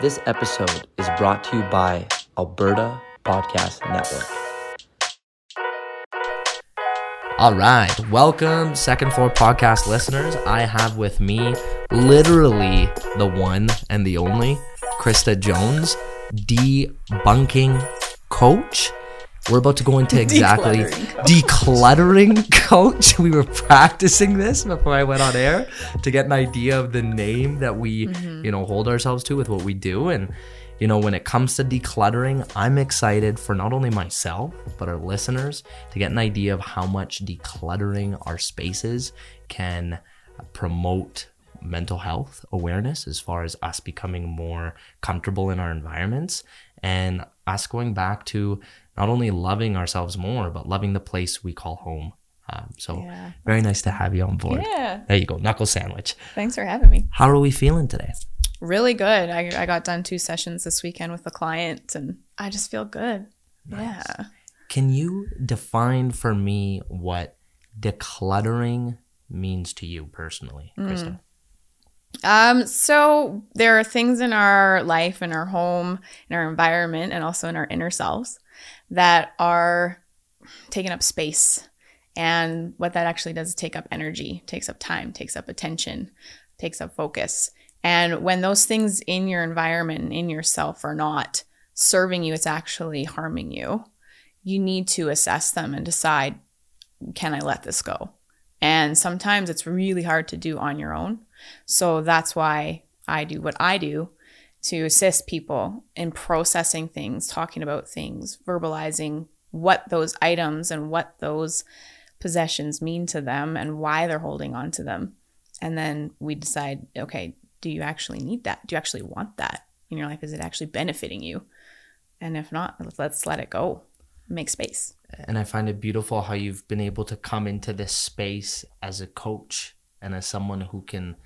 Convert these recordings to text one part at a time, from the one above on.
This episode is brought to you by Alberta Podcast Network. All right, welcome, second floor podcast listeners. I have with me literally the one and the only Christa Jones, debunking coach. We're about to go into exactly Decluttering decluttering coach. We were practicing this before I went on air to get an idea of the name that we, mm-hmm. you know, hold ourselves to with what we do. And, you know, when it comes to decluttering, I'm excited for not only myself, but our listeners to get an idea of how much decluttering our spaces can promote mental health awareness as far as us becoming more comfortable in our environments and us going back to not only loving ourselves more, but loving the place we call home. Um, so Yeah. very nice to have you on board. Yeah. There you go, knuckle sandwich. Thanks for having me. How are we feeling today? Really good. I, I got done two sessions this weekend with a client and I just feel good. Yeah. Can you define for me what decluttering means to you personally, Christa? Um, so there are things in our life, in our home, in our environment, and also in our inner selves that are taking up space. And what that actually does is take up energy, takes up time, takes up attention, takes up focus. And when those things in your environment and in yourself are not serving you, it's actually harming you. You need to assess them and decide can I let this go? And sometimes it's really hard to do on your own. So that's why I do what I do to assist people in processing things, talking about things, verbalizing what those items and what those possessions mean to them and why they're holding on to them. And then we decide, okay, do you actually need that? Do you actually want that in your life? Is it actually benefiting you? And if not, let's let it go. Make space. And I find it beautiful how you've been able to come into this space as a coach and as someone who can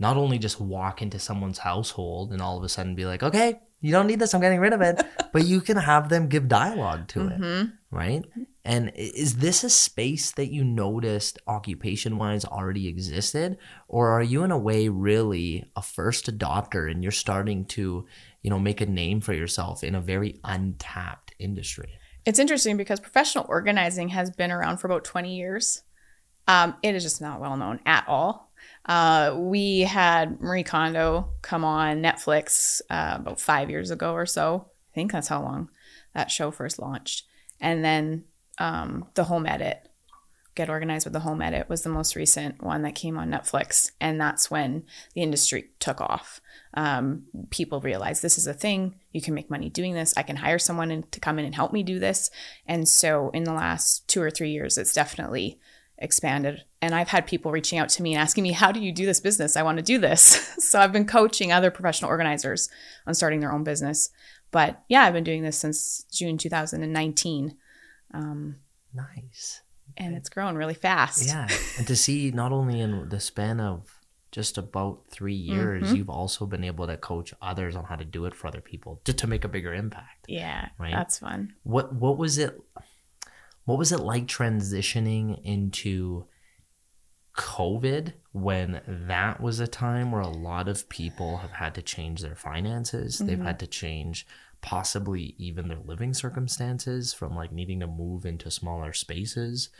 not only just walk into someone's household and all of a sudden be like, okay, you don't need this, I'm getting rid of it, but you can have them give dialogue to it, right? And is this a space that you noticed occupation wise already existed? Or are you, in a way, really a first adopter and you're starting to, you know, make a name for yourself in a very untapped industry? It's interesting because professional organizing has been around for about 20 years. Um, it is just not well known at all. Uh, we had Marie Kondo come on Netflix uh, about five years ago or so. I think that's how long that show first launched. And then um, The Home Edit, Get Organized with the Home Edit, was the most recent one that came on Netflix. And that's when the industry took off. Um, people realized this is a thing. You can make money doing this. I can hire someone in, to come in and help me do this. And so in the last two or three years, it's definitely expanded. And I've had people reaching out to me and asking me, How do you do this business? I want to do this. so I've been coaching other professional organizers on starting their own business. But yeah, I've been doing this since June 2019. Um, Nice. and it's grown really fast. Yeah. and to see not only in the span of just about three years, Mm-hmm. you've also been able to coach others on how to do it for other people to, to make a bigger impact. Yeah, Right. that's fun. What what was it what was it like transitioning into COVID when that was a time where a lot of people have had to change their finances. They've Mm-hmm. had to change possibly even their living circumstances from like needing to move into smaller spaces.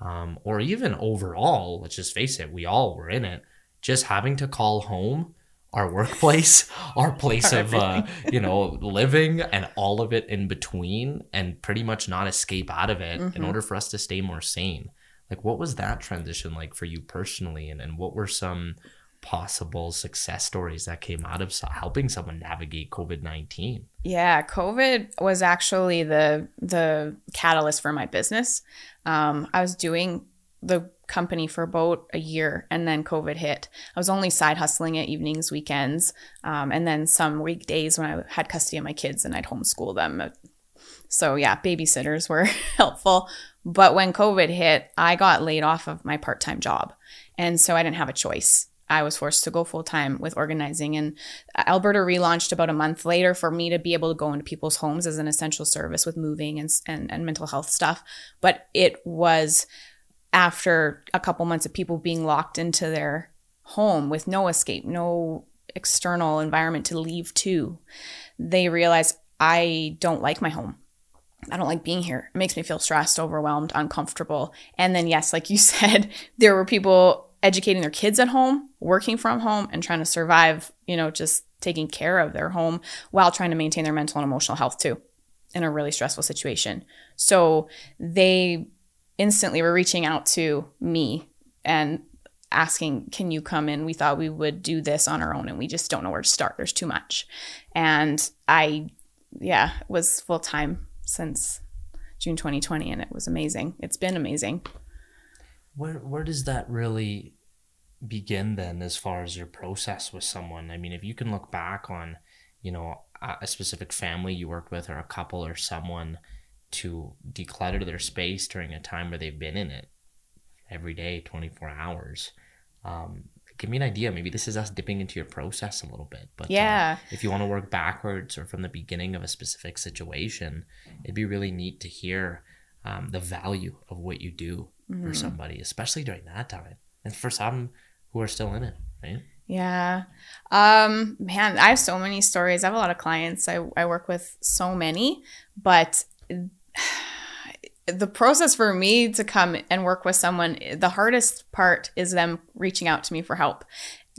Um, or even overall, let's just face it, we all were in it, just having to call home our workplace, our place of uh, you know living, and all of it in between, and pretty much not escape out of it in order for us to stay more sane. Like, what was that transition like for you personally, and, and what were some possible success stories that came out of helping someone navigate COVID nineteen? Yeah, COVID was actually the the catalyst for my business. Um, I was doing the company for about a year, and then COVID hit. I was only side hustling at evenings, weekends, um, and then some weekdays when I had custody of my kids and I'd homeschool them. So yeah, babysitters were helpful. But when COVID hit, I got laid off of my part time job, and so I didn't have a choice. I was forced to go full time with organizing. And Alberta relaunched about a month later for me to be able to go into people's homes as an essential service with moving and, and, and mental health stuff. But it was after a couple months of people being locked into their home with no escape, no external environment to leave to, they realize I don't like my home. I don't like being here. It makes me feel stressed, overwhelmed, uncomfortable. And then, yes, like you said, there were people educating their kids at home, working from home, and trying to survive, you know, just taking care of their home while trying to maintain their mental and emotional health too in a really stressful situation. So they instantly were reaching out to me and asking, Can you come in? We thought we would do this on our own and we just don't know where to start. There's too much. And I, yeah, was full time since June 2020 and it was amazing. It's been amazing. Where where does that really begin then as far as your process with someone? I mean, if you can look back on, you know, a specific family you worked with or a couple or someone to declutter their space during a time where they've been in it every day 24 hours um, give me an idea maybe this is us dipping into your process a little bit but uh, yeah uh, if you want to work backwards or from the beginning of a specific situation it'd be really neat to hear um, the value of what you do mm-hmm. for somebody especially during that time and for some who are still in it right yeah. Um, man, I have so many stories. I have a lot of clients. I, I work with so many, but the process for me to come and work with someone, the hardest part is them reaching out to me for help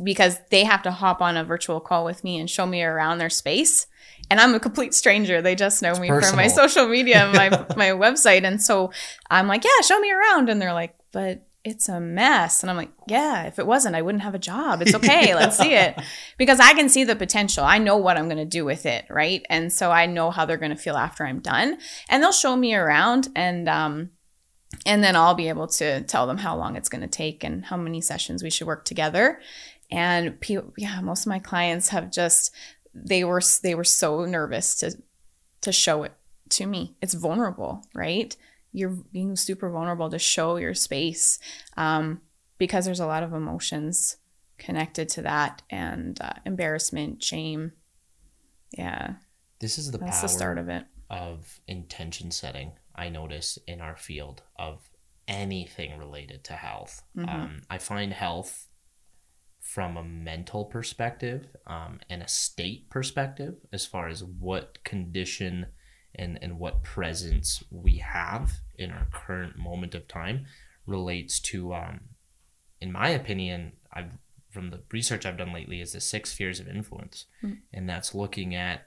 because they have to hop on a virtual call with me and show me around their space. And I'm a complete stranger. They just know it's me personal. from my social media, my my website. And so I'm like, yeah, show me around. And they're like, but it's a mess. And I'm like, yeah, if it wasn't, I wouldn't have a job. It's okay. Let's see it. Because I can see the potential. I know what I'm going to do with it. Right. And so I know how they're going to feel after I'm done. And they'll show me around and, um, and then I'll be able to tell them how long it's going to take and how many sessions we should work together. And people, yeah, most of my clients have just, they were, they were so nervous to, to show it to me. It's vulnerable, right? You're being super vulnerable to show your space um, because there's a lot of emotions connected to that and uh, embarrassment, shame. Yeah. This is the That's the start of it. Of intention setting, I notice in our field of anything related to health. Mm-hmm. Um, I find health from a mental perspective um, and a state perspective as far as what condition and and what presence we have in our current moment of time relates to um in my opinion i've from the research i've done lately is the six spheres of influence. Mm-hmm. and that's looking at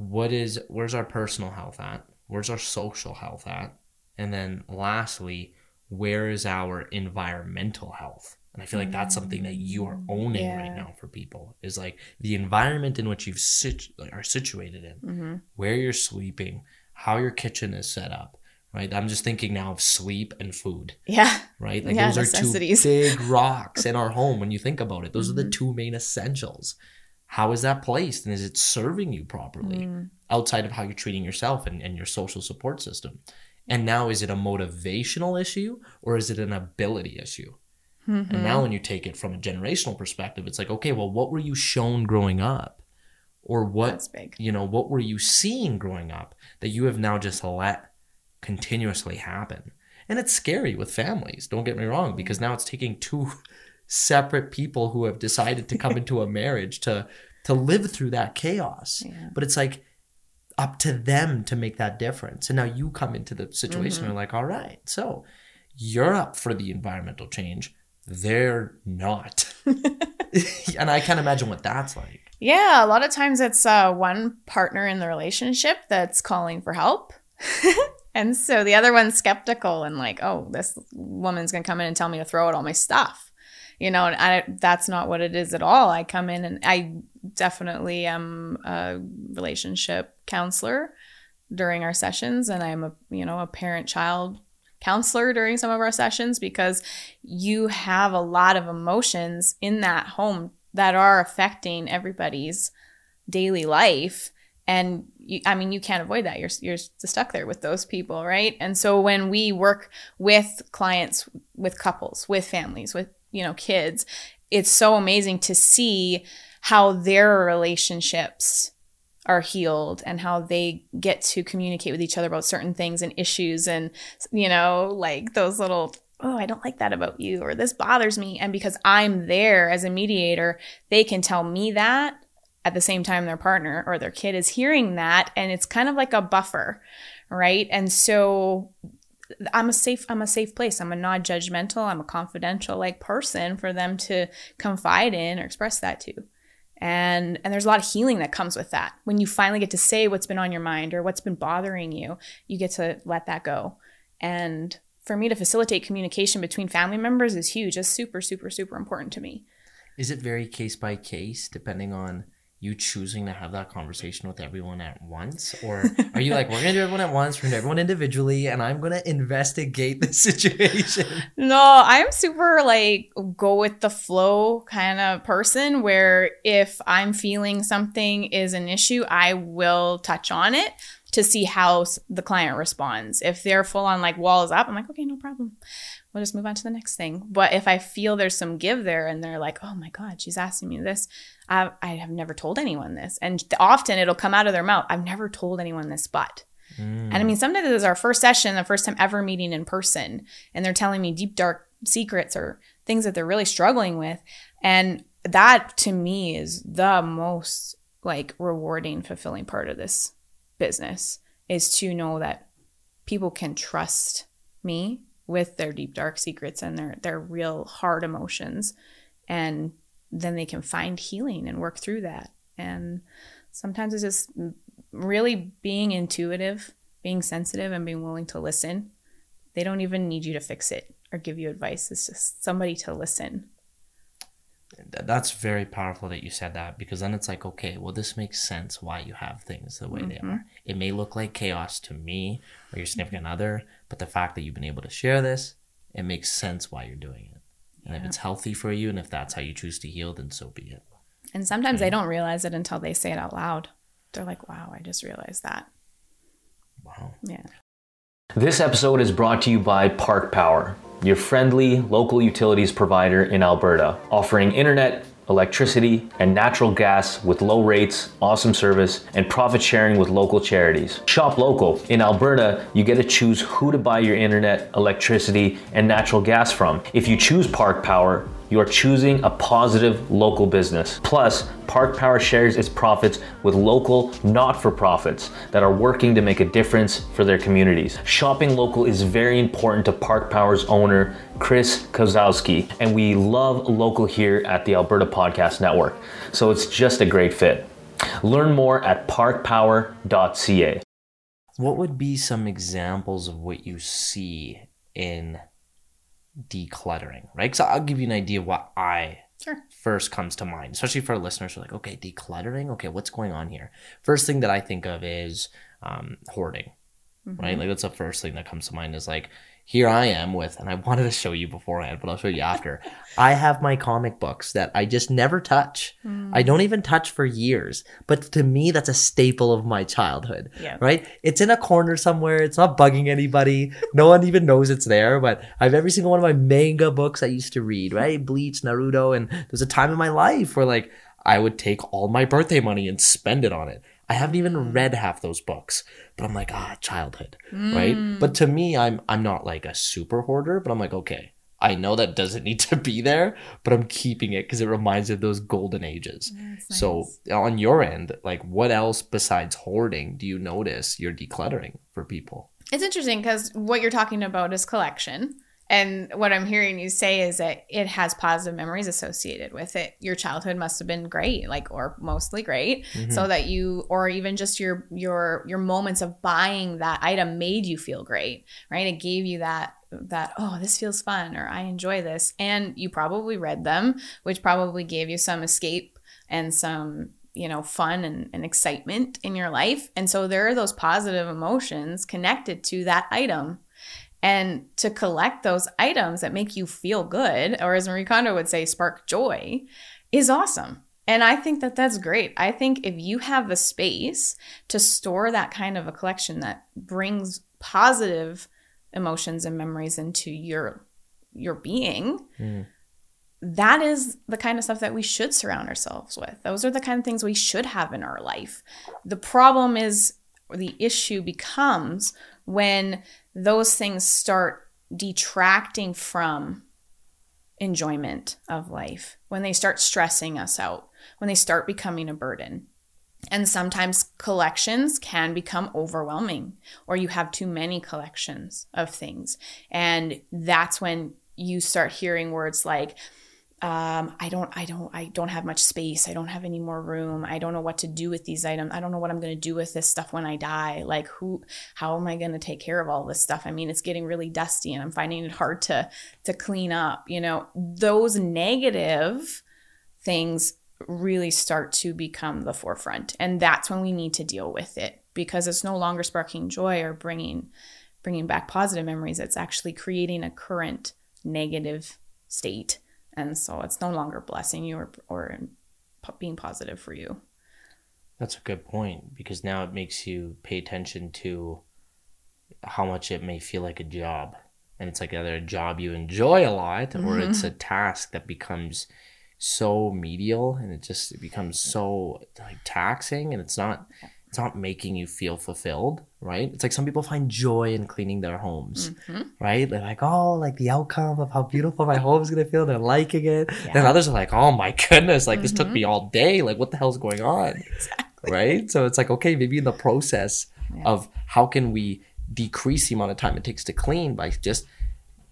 what is where's our personal health at? Where's our social health at? And then lastly where is our environmental health and I feel like that's something that you are owning yeah. right now for people is like the environment in which you've situ- are situated in, mm-hmm. where you're sleeping, how your kitchen is set up, right? I'm just thinking now of sleep and food. Yeah. Right? Like yeah, those are two big rocks in our home when you think about it. Those mm-hmm. are the mm-hmm. two main essentials. How is that placed and is it serving you properly mm. outside of how you're treating yourself and, and your social support system? And now is it a motivational issue or is it an ability issue? Mm-hmm. And now when you take it from a generational perspective, it's like, okay, well, what were you shown growing up? Or what you know, what were you seeing growing up that you have now just let continuously happen? And it's scary with families, don't get me wrong, because now it's taking two separate people who have decided to come into a marriage to to live through that chaos. Yeah. But it's like up to them to make that difference. And now you come into the situation mm-hmm. and you're like, all right, so you're up for the environmental change they're not. and I can't imagine what that's like. Yeah, a lot of times it's uh, one partner in the relationship that's calling for help. and so the other one's skeptical and like, oh, this woman's going to come in and tell me to throw out all my stuff. You know, and I, that's not what it is at all. I come in and I definitely am a relationship counselor during our sessions and I'm a, you know, a parent child counselor during some of our sessions because you have a lot of emotions in that home that are affecting everybody's daily life. And you, i mean you can't avoid that. You're you're stuck there with those people right? And so when we work with clients with couples with families with you know kids it's so amazing to see how their relationships are healed and how they get to communicate with each other about certain things and issues and you know like those little oh, I don't like that about you, or this bothers me. And because I'm there as a mediator, they can tell me that at the same time their partner or their kid is hearing that. And it's kind of like a buffer, right? And so I'm a safe I'm a safe place. I'm a non-judgmental, I'm a confidential like person for them to confide in or express that to. And and there's a lot of healing that comes with that. When you finally get to say what's been on your mind or what's been bothering you, you get to let that go. And for me to facilitate communication between family members is huge. It's super super super important to me. Is it very case by case depending on you choosing to have that conversation with everyone at once? Or are you like we're gonna do everyone at once. We're gonna do everyone individually and i'm gonna investigate the situation no i'm super like go with the flow kind of person where if i'm feeling something is an issue i will touch on it to see how the client responds. If they're full on like walls up i'm like okay no problem we'll just move on to the next thing. But if I feel there's some give there and they're like, oh my God, she's asking me this, I, I have never told anyone this. And often it'll come out of their mouth, I've never told anyone this, but. Mm. And I mean, sometimes this is our first session, the first time ever meeting in person, and they're telling me deep, dark secrets or things that they're really struggling with. And that to me is the most like rewarding, fulfilling part of this business is to know that people can trust me with their deep dark secrets and their their real hard emotions. And then they can find healing and work through that. And sometimes it's just really being intuitive being sensitive and being willing to listen. They don't even need you to fix it or give you advice. It's just somebody to listen that's very powerful that you said that because then it's like okay well this makes sense why you have things the way mm-hmm. they are it may look like chaos to me or your significant mm-hmm. other but the fact that you've been able to share this it makes sense why you're doing it and yeah. if it's healthy for you and if that's how you choose to heal then so be it and sometimes okay. they don't realize it until they say it out loud they're like wow i just realized that wow yeah this episode is brought to you by park power your friendly local utilities provider in Alberta, offering internet, electricity, and natural gas with low rates, awesome service, and profit sharing with local charities. Shop local. In Alberta, you get to choose who to buy your internet, electricity, and natural gas from. If you choose Park Power, you are choosing a positive local business. Plus, Park Power shares its profits with local not for profits that are working to make a difference for their communities. Shopping local is very important to Park Power's owner, Chris Kozowski, and we love local here at the Alberta Podcast Network. So it's just a great fit. Learn more at parkpower.ca. What would be some examples of what you see in decluttering, right? So I'll give you an idea of what I sure. first comes to mind, especially for listeners who are like, okay, decluttering, okay, what's going on here? First thing that I think of is um, hoarding, mm-hmm. right? Like that's the first thing that comes to mind is like here I am with, and I wanted to show you beforehand, but I'll show you after. I have my comic books that I just never touch. Mm. I don't even touch for years. But to me, that's a staple of my childhood, yeah. right? It's in a corner somewhere. It's not bugging anybody. no one even knows it's there, but I have every single one of my manga books I used to read, right? Bleach, Naruto. And there's a time in my life where like I would take all my birthday money and spend it on it. I haven't even read half those books, but I'm like, ah, childhood, mm. right? But to me, I'm I'm not like a super hoarder, but I'm like, okay, I know that doesn't need to be there, but I'm keeping it because it reminds me of those golden ages. Nice. So on your end, like what else besides hoarding do you notice you're decluttering for people? It's interesting because what you're talking about is collection. And what I'm hearing you say is that it has positive memories associated with it. Your childhood must have been great, like or mostly great, mm-hmm. so that you or even just your your your moments of buying that item made you feel great, right? It gave you that that oh this feels fun or I enjoy this, and you probably read them, which probably gave you some escape and some you know fun and, and excitement in your life and so there are those positive emotions connected to that item and to collect those items that make you feel good, or as Marie Kondo would say, spark joy, is awesome. And I think that that's great. I think if you have the space to store that kind of a collection that brings positive emotions and memories into your your being, mm. that is the kind of stuff that we should surround ourselves with. Those are the kind of things we should have in our life. The problem is, or the issue becomes when those things start detracting from enjoyment of life, when they start stressing us out, when they start becoming a burden. And sometimes collections can become overwhelming, or you have too many collections of things. And that's when you start hearing words like, um, I don't, I don't, I don't have much space. I don't have any more room. I don't know what to do with these items. I don't know what I'm going to do with this stuff when I die. Like, who, how am I going to take care of all this stuff? I mean, it's getting really dusty, and I'm finding it hard to to clean up. You know, those negative things really start to become the forefront, and that's when we need to deal with it because it's no longer sparking joy or bringing bringing back positive memories. It's actually creating a current negative state and so it's no longer blessing you or or being positive for you that's a good point because now it makes you pay attention to how much it may feel like a job and it's like either a job you enjoy a lot or mm-hmm. it's a task that becomes so medial and it just it becomes so like taxing and it's not it's not making you feel fulfilled, right? It's like some people find joy in cleaning their homes, mm-hmm. right? They're like, oh, like the outcome of how beautiful my home is gonna feel. They're liking it. Yeah. And others are like, oh my goodness, like mm-hmm. this took me mm-hmm. all day. Like what the hell's going on? Exactly. Right? So it's like, okay, maybe in the process yeah. of how can we decrease the amount of time it takes to clean by just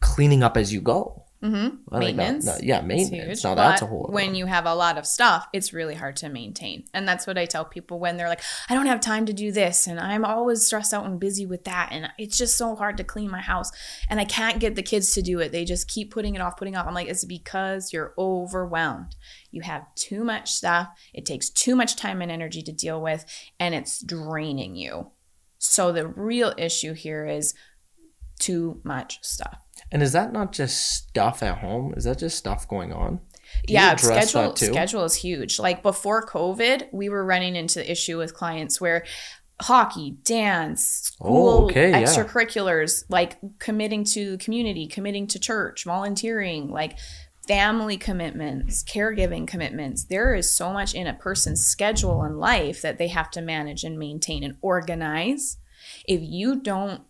cleaning up as you go Mm-hmm. maintenance. Yeah, maintenance. Now that's a whole. When you have a lot of stuff, it's really hard to maintain, and that's what I tell people when they're like, "I don't have time to do this," and I'm always stressed out and busy with that, and it's just so hard to clean my house, and I can't get the kids to do it. They just keep putting it off, putting off. I'm like, it's because you're overwhelmed. You have too much stuff. It takes too much time and energy to deal with, and it's draining you. So the real issue here is too much stuff. And is that not just stuff at home? Is that just stuff going on? Do yeah, schedule schedule is huge. Like before COVID, we were running into the issue with clients where hockey, dance, oh, school oh, okay, extracurriculars, yeah. like committing to the community, committing to church, volunteering, like family commitments, caregiving commitments. There is so much in a person's schedule and life that they have to manage and maintain and organize. If you don't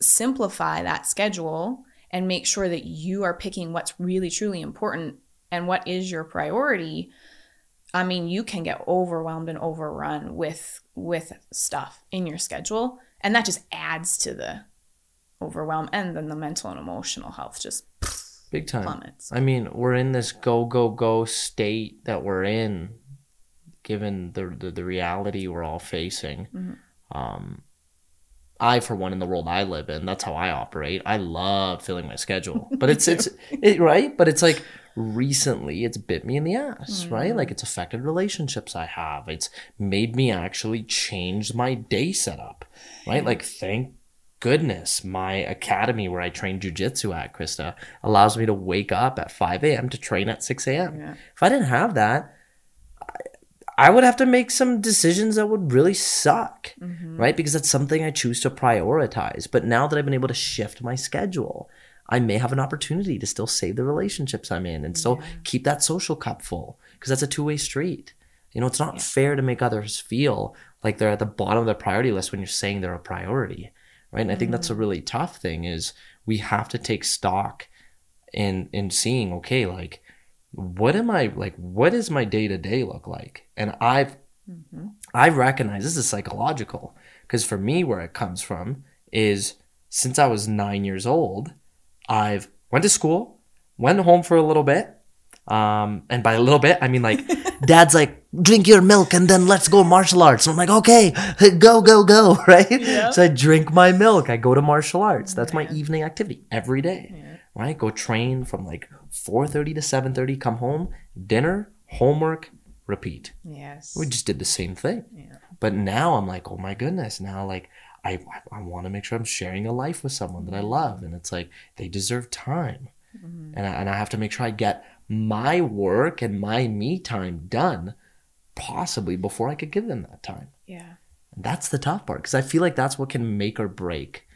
simplify that schedule and make sure that you are picking what's really truly important and what is your priority i mean you can get overwhelmed and overrun with with stuff in your schedule and that just adds to the overwhelm and then the mental and emotional health just big time plummets. i mean we're in this go go go state that we're in given the the, the reality we're all facing mm-hmm. um I, for one, in the world I live in, that's how I operate. I love filling my schedule, but it's it's it, right. But it's like recently, it's bit me in the ass, mm. right? Like it's affected relationships I have. It's made me actually change my day setup, right? Like thank goodness my academy where I train jujitsu at Christa allows me to wake up at 5 a.m. to train at 6 a.m. Yeah. If I didn't have that, I would have to make some decisions that would really suck, mm-hmm. right? Because that's something I choose to prioritize. But now that I've been able to shift my schedule, I may have an opportunity to still save the relationships I'm in and still yeah. keep that social cup full because that's a two way street. You know, it's not yeah. fair to make others feel like they're at the bottom of the priority list when you're saying they're a priority, right? And mm-hmm. I think that's a mm-hmm. really tough thing is we have to take stock in in seeing okay, like what am I like? What does my day to day look like? And I've mm-hmm. I recognize this is psychological because for me, where it comes from is since I was nine years old, I've went to school, went home for a little bit, um, and by a little bit, I mean like dad's like, drink your milk and then let's go martial arts. And I'm like, okay, go, go, go, right? Yeah. So I drink my milk. I go to martial arts. That's my evening activity every day, yeah. right? Go train from like 4.30 to 7.30 come home dinner homework repeat. Yes. We just did the same thing. Yeah. but now i'm like oh my goodness now like i i want to make sure i'm sharing a life with someone that i love and it's like they deserve time. Mm-hmm. and, I, and i have to make sure i get my work and my me time done possibly before i could give them that time. Yeah. And that's the tough part because i feel like that's what can make or break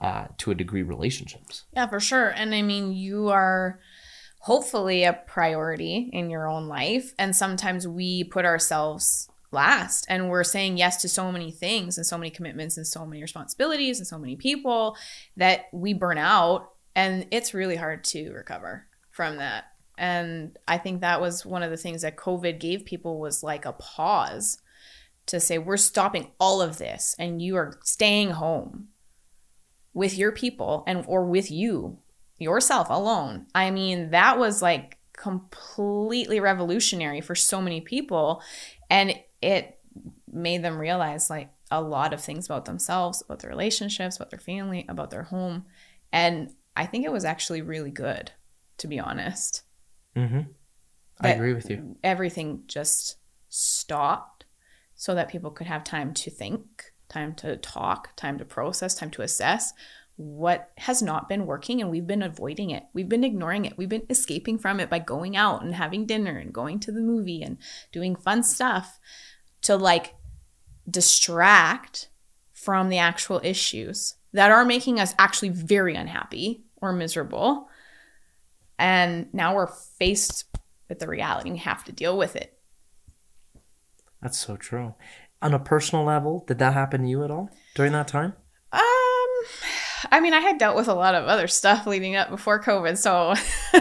uh, to a degree relationships. Yeah for sure. And i mean you are hopefully a priority in your own life. And sometimes we put ourselves last and we're saying yes to so many things and so many commitments and so many responsibilities and so many people that we burn out and it's really hard to recover from that. And I think that was one of the things that COVID gave people was like a pause to say, we're stopping all of this and you are staying home with your people and or with you yourself alone. I mean, that was like completely revolutionary for so many people and it made them realize like a lot of things about themselves, about their relationships, about their family, about their home. And I think it was actually really good, to be honest. Mm-hmm. I agree with you. Everything just stopped so that people could have time to think, time to talk, time to process, time to assess what has not been working and we've been avoiding it. We've been ignoring it. We've been escaping from it by going out and having dinner and going to the movie and doing fun stuff to like distract from the actual issues that are making us actually very unhappy or miserable. And now we're faced with the reality and we have to deal with it. That's so true. On a personal level, did that happen to you at all during that time? Um, I mean, I had dealt with a lot of other stuff leading up before COVID, so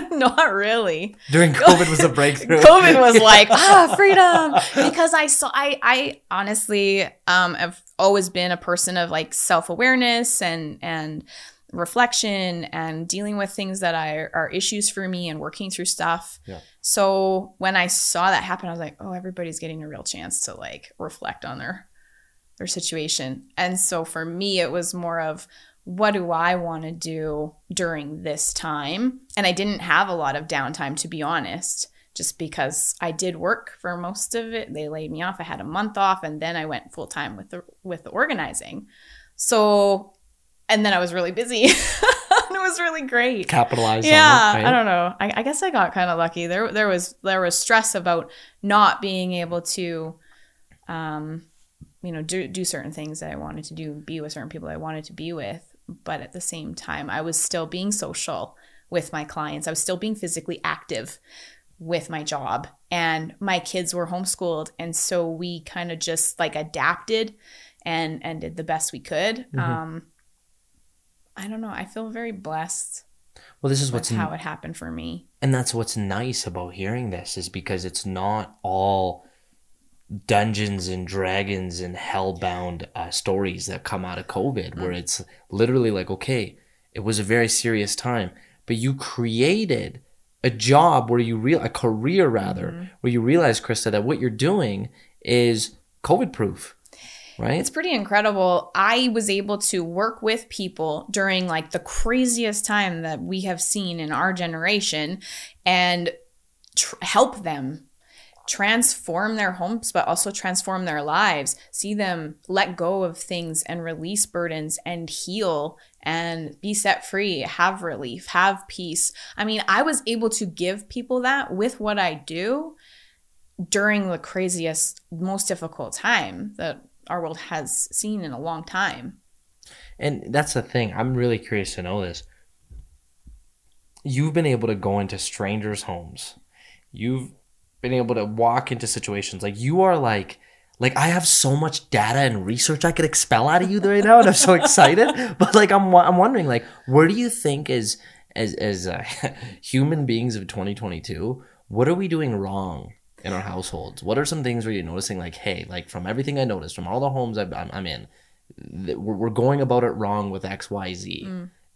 not really. During COVID was a breakthrough. COVID was like ah freedom because I saw I I honestly um have always been a person of like self awareness and and reflection and dealing with things that I are issues for me and working through stuff. Yeah. So when I saw that happen, I was like, oh, everybody's getting a real chance to like reflect on their their situation. And so for me, it was more of what do I want to do during this time? And I didn't have a lot of downtime, to be honest, just because I did work for most of it. They laid me off. I had a month off, and then I went full time with the with the organizing. So, and then I was really busy. it was really great Capitalize yeah on it. i don't know I, I guess i got kind of lucky there there was there was stress about not being able to um you know do, do certain things that i wanted to do be with certain people i wanted to be with but at the same time i was still being social with my clients. I was still being physically active with my job. And my kids were homeschooled. And so we kind of just like adapted and and did the best we could. Um i don't know. I feel very blessed Well, this is what's how it happened for me. and that's what's nice about hearing this is because it's not all dungeons and dragons and hellbound uh, stories that come out of COVID, where it's literally like, okay, it was a very serious time, but you created a job where you real a career rather where you realize, Christa, that what you're doing is COVID proof, right? It's pretty incredible. I was able to work with people during like the craziest time that we have seen in our generation and tr- help them transform their homes but also transform their lives see them let go of things and release burdens and heal and be set free have relief have peace i mean i was able to give people that with what i do during the craziest most difficult time that our world has seen in a long time And that's the thing. I'm really curious to know this. You've been able to go into strangers' homes. You've been able to walk into situations like you are like like I have so much data and research I could expel out of you right now, and I'm so excited. But like I'm I'm wondering like where do you think as as as uh, human beings of 2022, what are we doing wrong in our households? What are some things where you're noticing like hey, like from everything I noticed from all the homes I've, I'm, I'm in, we're, we're going about it wrong with X, Y, Z,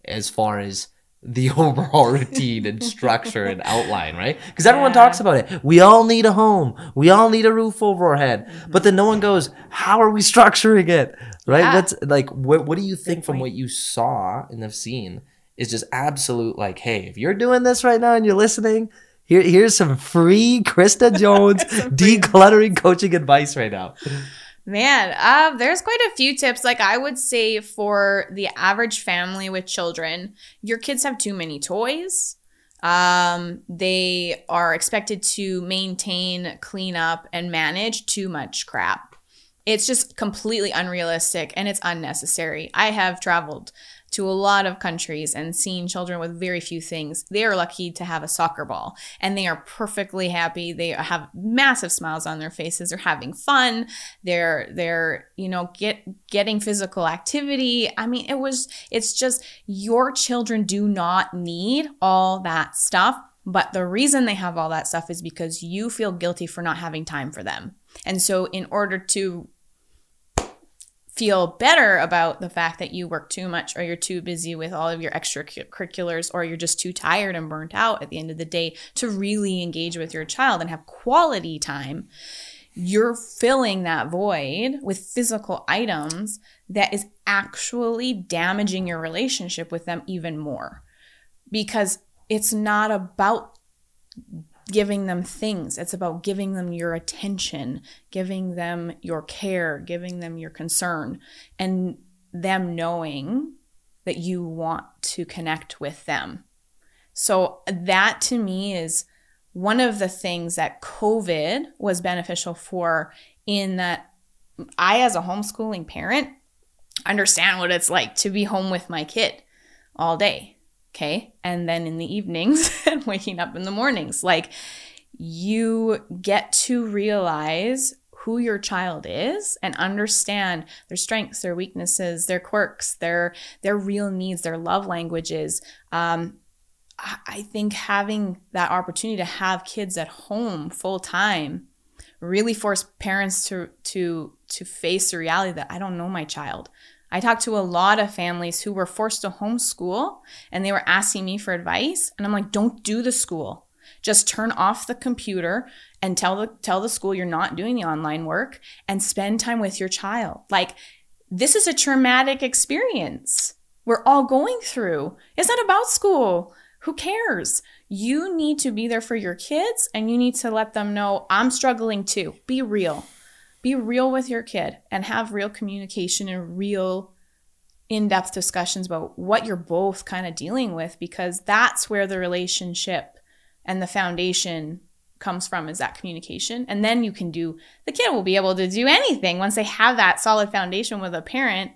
as far as the overall routine and structure and outline, right? Because everyone Yeah. talks about it. We all need a home. We all need a roof over our head. But then no one goes, how are we structuring it? Right? Yeah. That's like, what, what do you think from point. what you saw and have seen is just absolute like, hey, if you're doing this right now and you're listening, here, here's some free Christa Jones decluttering coaching advice right now. Man, uh, there's quite a few tips. Like I would say for the average family with children, your kids have too many toys. Um, they are expected to maintain, clean up, and manage too much crap. it's just completely unrealistic and it's unnecessary. I have traveled to a lot of countries and seen children with very few things. They are lucky to have a soccer ball and they are perfectly happy. They have massive smiles on their faces. They're having fun. They're they're, you know, get getting physical activity. I mean, it was it's just your children do not need all that stuff. But the reason they have all that stuff is because you feel guilty for not having time for them. And so, in order to feel better about the fact that you work too much or you're too busy with all of your extracurriculars or you're just too tired and burnt out at the end of the day to really engage with your child and have quality time, you're filling that void with physical items that is actually damaging your relationship with them even more. Because it's not about giving them things. It's about giving them your attention, giving them your care, giving them your concern, and them knowing that you want to connect with them. So, that to me is one of the things that COVID was beneficial for, in that I, as a homeschooling parent, understand what it's like to be home with my kid all day Okay. And then in the evenings and waking up in the mornings, like you get to realize who your child is and understand their strengths, their weaknesses, their quirks, their their real needs, their love languages. Um, I think having that opportunity to have kids at home full time really force parents to to to face the reality that I don't know my child. I talked to a lot of families who were forced to homeschool and they were asking me for advice. And I'm like, don't do the school. Just turn off the computer and tell the tell the school you're not doing the online work and spend time with your child. Like this is a traumatic experience we're all going through. It's not about school. Who cares? You need to be there for your kids and you need to let them know I'm struggling too. Be real be real with your kid and have real communication and real in-depth discussions about what you're both kind of dealing with because that's where the relationship and the foundation comes from is that communication. And then you can do the kid will be able to do anything once they have that solid foundation with a parent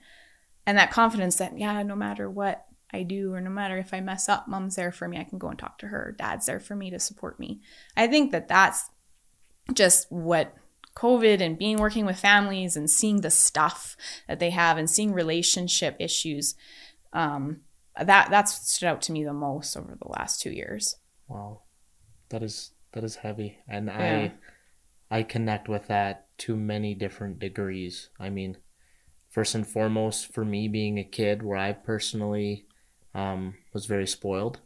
and that confidence that yeah no matter what I do or no matter if I mess up mom's there for me. I can go and talk to her. Dad's there for me to support me. I think that that's just what COVID and being working with families and seeing the stuff that they have and seeing relationship issues, um, that that's stood out to me the most over the last two years. Wow, that is that is heavy, and yeah. I I connect with that to many different degrees. I mean, first and foremost, for me being a kid, where I personally um, was very spoiled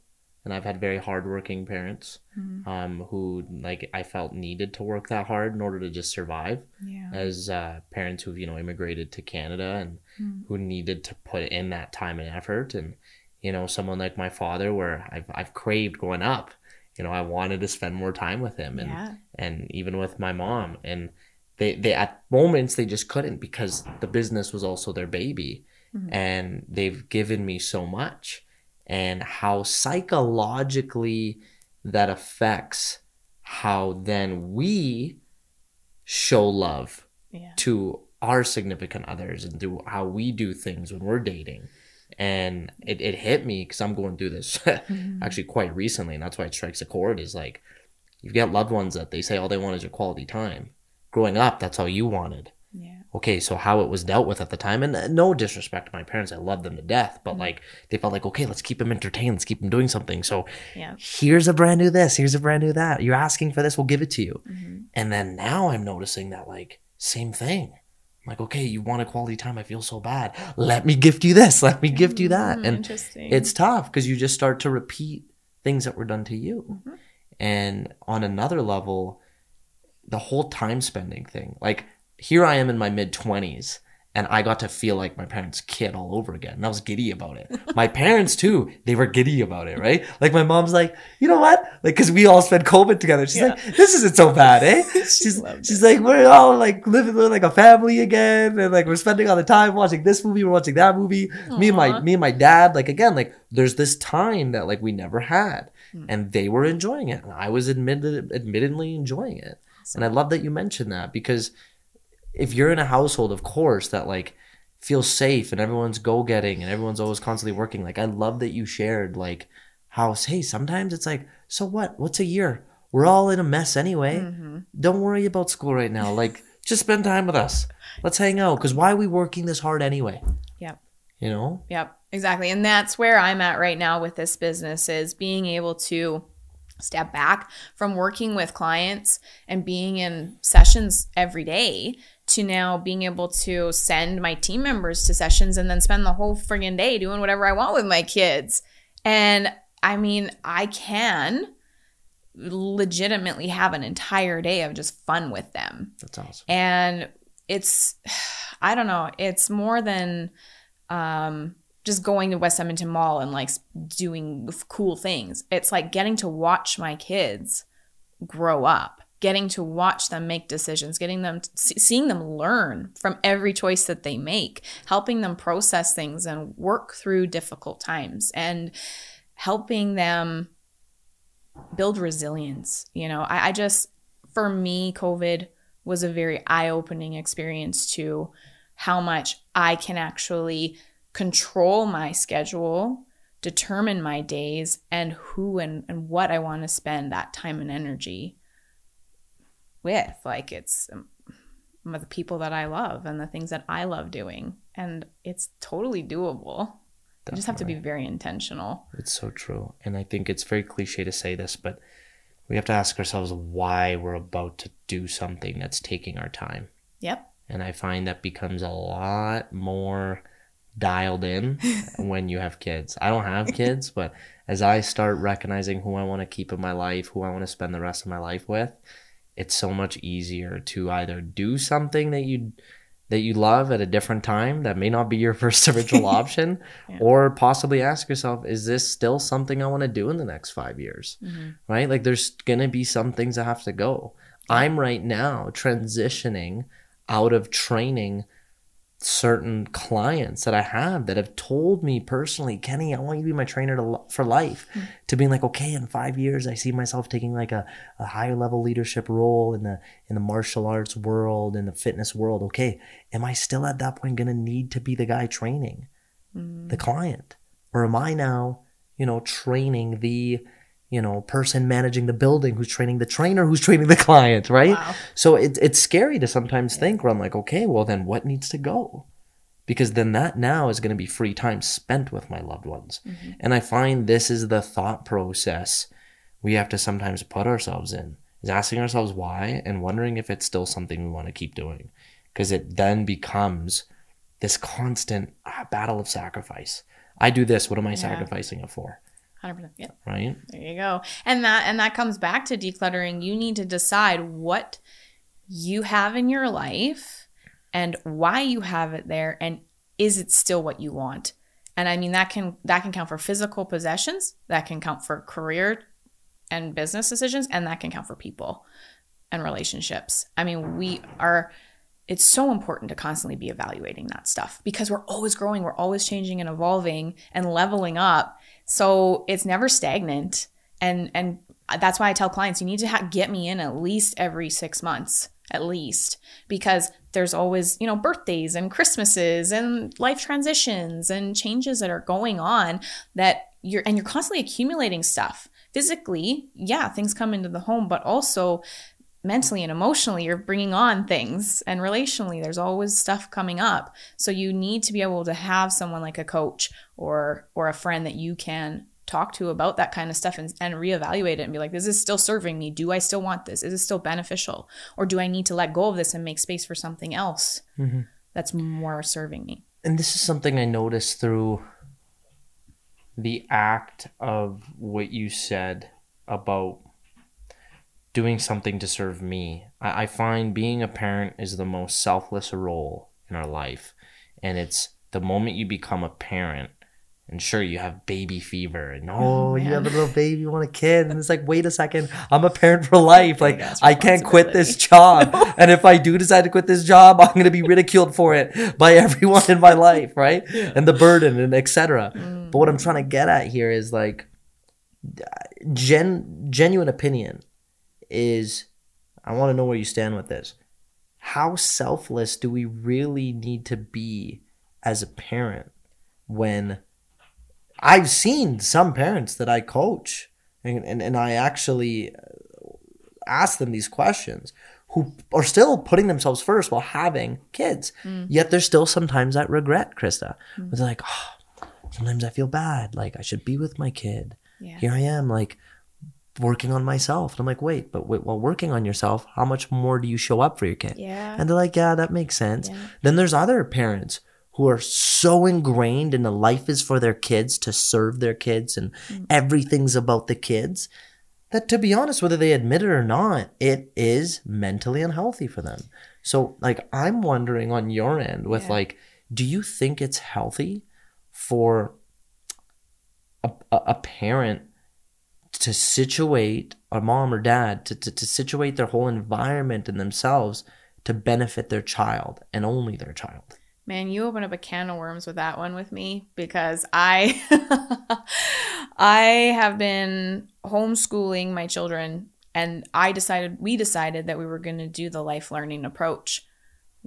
and I've had very hardworking parents mm-hmm. um, who like I felt needed to work that hard in order to just survive. Yeah. As uh, parents who've you know immigrated to Canada and mm-hmm. who needed to put in that time and effort, and you know someone like my father, where I've I've craved growing up. You know, I wanted to spend more time with him, and yeah. and even with my mom, and they they at moments they just couldn't because the business was also their baby, mm-hmm. and they've given me so much and how psychologically that affects how then we show love yeah. to our significant others and do how we do things when we're dating. And it, it hit me because I'm going through this mm-hmm. actually quite recently, and that's why it strikes a chord is like you've got loved ones that they say all they want is your quality time. Growing up, that's all you wanted okay, so how it was dealt with at the time, and uh, no disrespect to my parents, I love them to death, but mm-hmm. like they felt like, okay, let's keep them entertained, let's keep them doing something. So yeah. here's a brand new this, here's a brand new that. You're asking for this, we'll give it to you. Mm-hmm. And then now I'm noticing that like same thing. I'm like, okay, you want a quality time. I feel so bad. Let me gift you this. Let me gift you that. Mm-hmm. And it's tough because you just start to repeat things that were done to you. Mm-hmm. And on another level, the whole time spending thing, like here I am in my mid 20s and I got to feel like my parents' kid all over again. And I was giddy about it. my parents too, they were giddy about it, right? Like my mom's like, you know what? Like, cause we all spent COVID together. She's yeah. like, this isn't so bad, eh? she's, she's like, we're all like living like a family again. And like, we're spending all the time watching this movie, we're watching that movie. Aww. Me and my, me and my dad, like again, like there's this time that like we never had mm. and they were enjoying it. And I was admitted, admittedly enjoying it. And I love that you mentioned that because if you're in a household, of course, that like feels safe and everyone's go getting and everyone's always constantly working. Like I love that you shared like how hey, sometimes it's like, so what? What's a year? We're all in a mess anyway. Mm-hmm. Don't worry about school right now. Like just spend time with us. Let's hang out. Cause why are we working this hard anyway? Yep. You know? Yep, exactly. And that's where I'm at right now with this business is being able to step back from working with clients and being in sessions every day to now being able to send my team members to sessions and then spend the whole friggin' day doing whatever I want with my kids. And I mean, I can legitimately have an entire day of just fun with them. That's awesome. And it's I don't know, it's more than um just going to West Edmonton Mall and like doing cool things. It's like getting to watch my kids grow up, getting to watch them make decisions, getting them seeing them learn from every choice that they make, helping them process things and work through difficult times and helping them build resilience. You know, I, I just for me, COVID was a very eye-opening experience to how much I can actually control my schedule, determine my days, and who and, and what I want to spend that time and energy with. Like it's um, the people that I love and the things that I love doing. And it's totally doable. You just have to be very intentional. It's so true. And I think it's very cliche to say this, but we have to ask ourselves why we're about to do something that's taking our time. Yep. And I find that becomes a lot more dialed in when you have kids. I don't have kids, but as I start recognizing who I want to keep in my life, who I want to spend the rest of my life with, it's so much easier to either do something that you that you love at a different time that may not be your first original option Yeah. or possibly ask yourself is this still something I want to do in the next 5 years Mhm. right like there's going to be some things that have to go I'm right now transitioning out of training certain clients that I have that have told me personally, Kenny, I want you to be my trainer to, for life. Hmm. To being like, okay, in five years, I see myself taking like a, a higher level leadership role in the in the martial arts world, in the fitness world. Okay, am I still at that point gonna need to be the guy training the mm. client, or am I now, you know, training the you know person managing the building who's training the trainer who's training the client, right? Wow. So it, it's scary to sometimes think where I'm like, okay, well then what needs to go? Because then that now is going to be free time spent with my loved ones. And I find this is the thought process we have to sometimes put ourselves in is asking ourselves why and wondering if it's still something we want to keep doing. Because it then becomes this constant ah, battle of sacrifice. I do this. What am I sacrificing it for? 100%. Yeah. Right? There you go. And that and that comes back to decluttering. You need to decide what you have in your life and why you have it there and is it still what you want? And I mean that can that can count for physical possessions, that can count for career and business decisions and that can count for people and relationships. I mean, we are it's so important to constantly be evaluating that stuff because we're always growing, we're always changing and evolving and leveling up. So it's never stagnant. And and that's why I tell clients you need to ha- get me in at least every 6 months at least because there's always, you know, birthdays and Christmases and life transitions and changes that are going on that you're and you're constantly accumulating stuff. Physically, yeah, things come into the home, but also mentally and emotionally you're bringing on things. And relationally there's always stuff coming up. So you need to be able to have someone like a coach or or a friend that you can talk to about that kind of stuff and, and reevaluate it and be like this is still serving me. Do i still want this? Is it still beneficial? Or do i need to let go of this and make space for something else mm-hmm. that's more serving me? And this is something I noticed through the act of what you said about doing something to serve me. I, I find being a parent is the most selfless role in our life. And it's the moment you become a parent, and sure, you have baby fever, and oh, oh you have a little baby, you want a kid, and it's like, wait a second, I'm a parent for life. Like, I can't quit this job, and if I do decide to quit this job, I'm gonna be ridiculed for it by everyone in my life, right? And the burden and etc. Mm. But what I'm trying to get at here is like, gen genuine opinion is, I want to know where you stand with this. how selfless do we really need to be as a parent when I've seen some parents that I coach and, and, and I actually uh, ask them these questions who are still putting themselves first while having kids. Mm. Yet there's still sometimes that regret, Christa. Where they're like, oh, sometimes I feel bad. Like I should be with my kid. Yeah. Here I am, like working on myself. And I'm like, wait, but wait, while working on yourself, how much more do you show up for your kid? Yeah. And they're like, yeah, that makes sense. Yeah. Then there's other parents who are so ingrained in the life is for their kids to serve their kids and Mm. everything's about the kids that to be honest whether they admit it or not it is mentally unhealthy for them so like i'm wondering on your end with Yeah. like do you think it's healthy for a, a, a parent to situate a mom or dad to, to, to situate their whole environment and themselves to benefit their child and only their child. Man, you open up a can of worms with that one with me because I I have been homeschooling my children and I decided we decided that we were going to do the life learning approach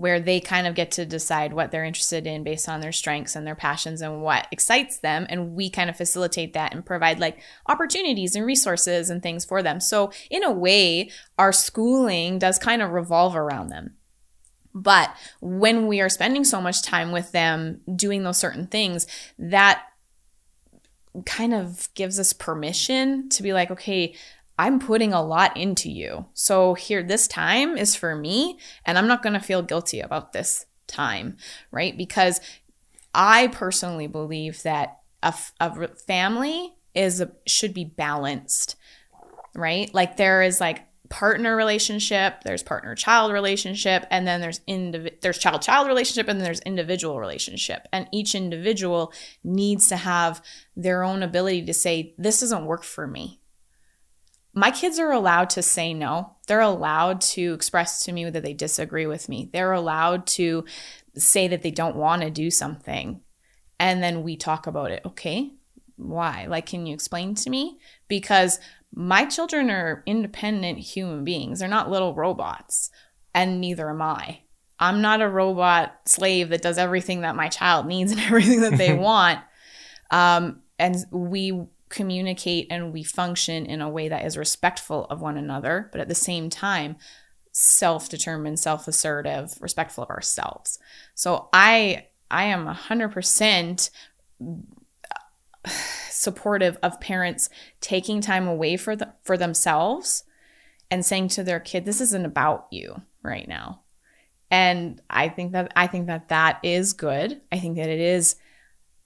where they kind of get to decide what they're interested in based on their strengths and their passions and what excites them and we kind of facilitate that and provide like opportunities and resources and things for them. So in a way, our schooling does kind of revolve around them. But when we are spending so much time with them doing those certain things, that kind of gives us permission to be like, okay, I'm putting a lot into you. So here, this time is for me, and I'm not going to feel guilty about this time, right? Because I personally believe that a family is a, should be balanced, right? Like there is like partner relationship, there's partner child relationship, and then there's indiv- there's child child relationship, and then there's individual relationship. And each individual needs to have their own ability to say this doesn't work for me. My kids are allowed to say no. They're allowed to express to me that they disagree with me. They're allowed to say that they don't want to do something. And then we talk about it. Okay, why? Like, can you explain to me? Because my children are independent human beings. They're not little robots, and neither am I. I'm not a robot slave that does everything that my child needs and everything that they want. Um, and we communicate and we function in a way that is respectful of one another, but at the same time, self determined, self assertive, respectful of ourselves. So I I am 100% supportive of parents taking time away for the, for themselves and saying to their kid this isn't about you right now. And I think that I think that that is good. I think that it is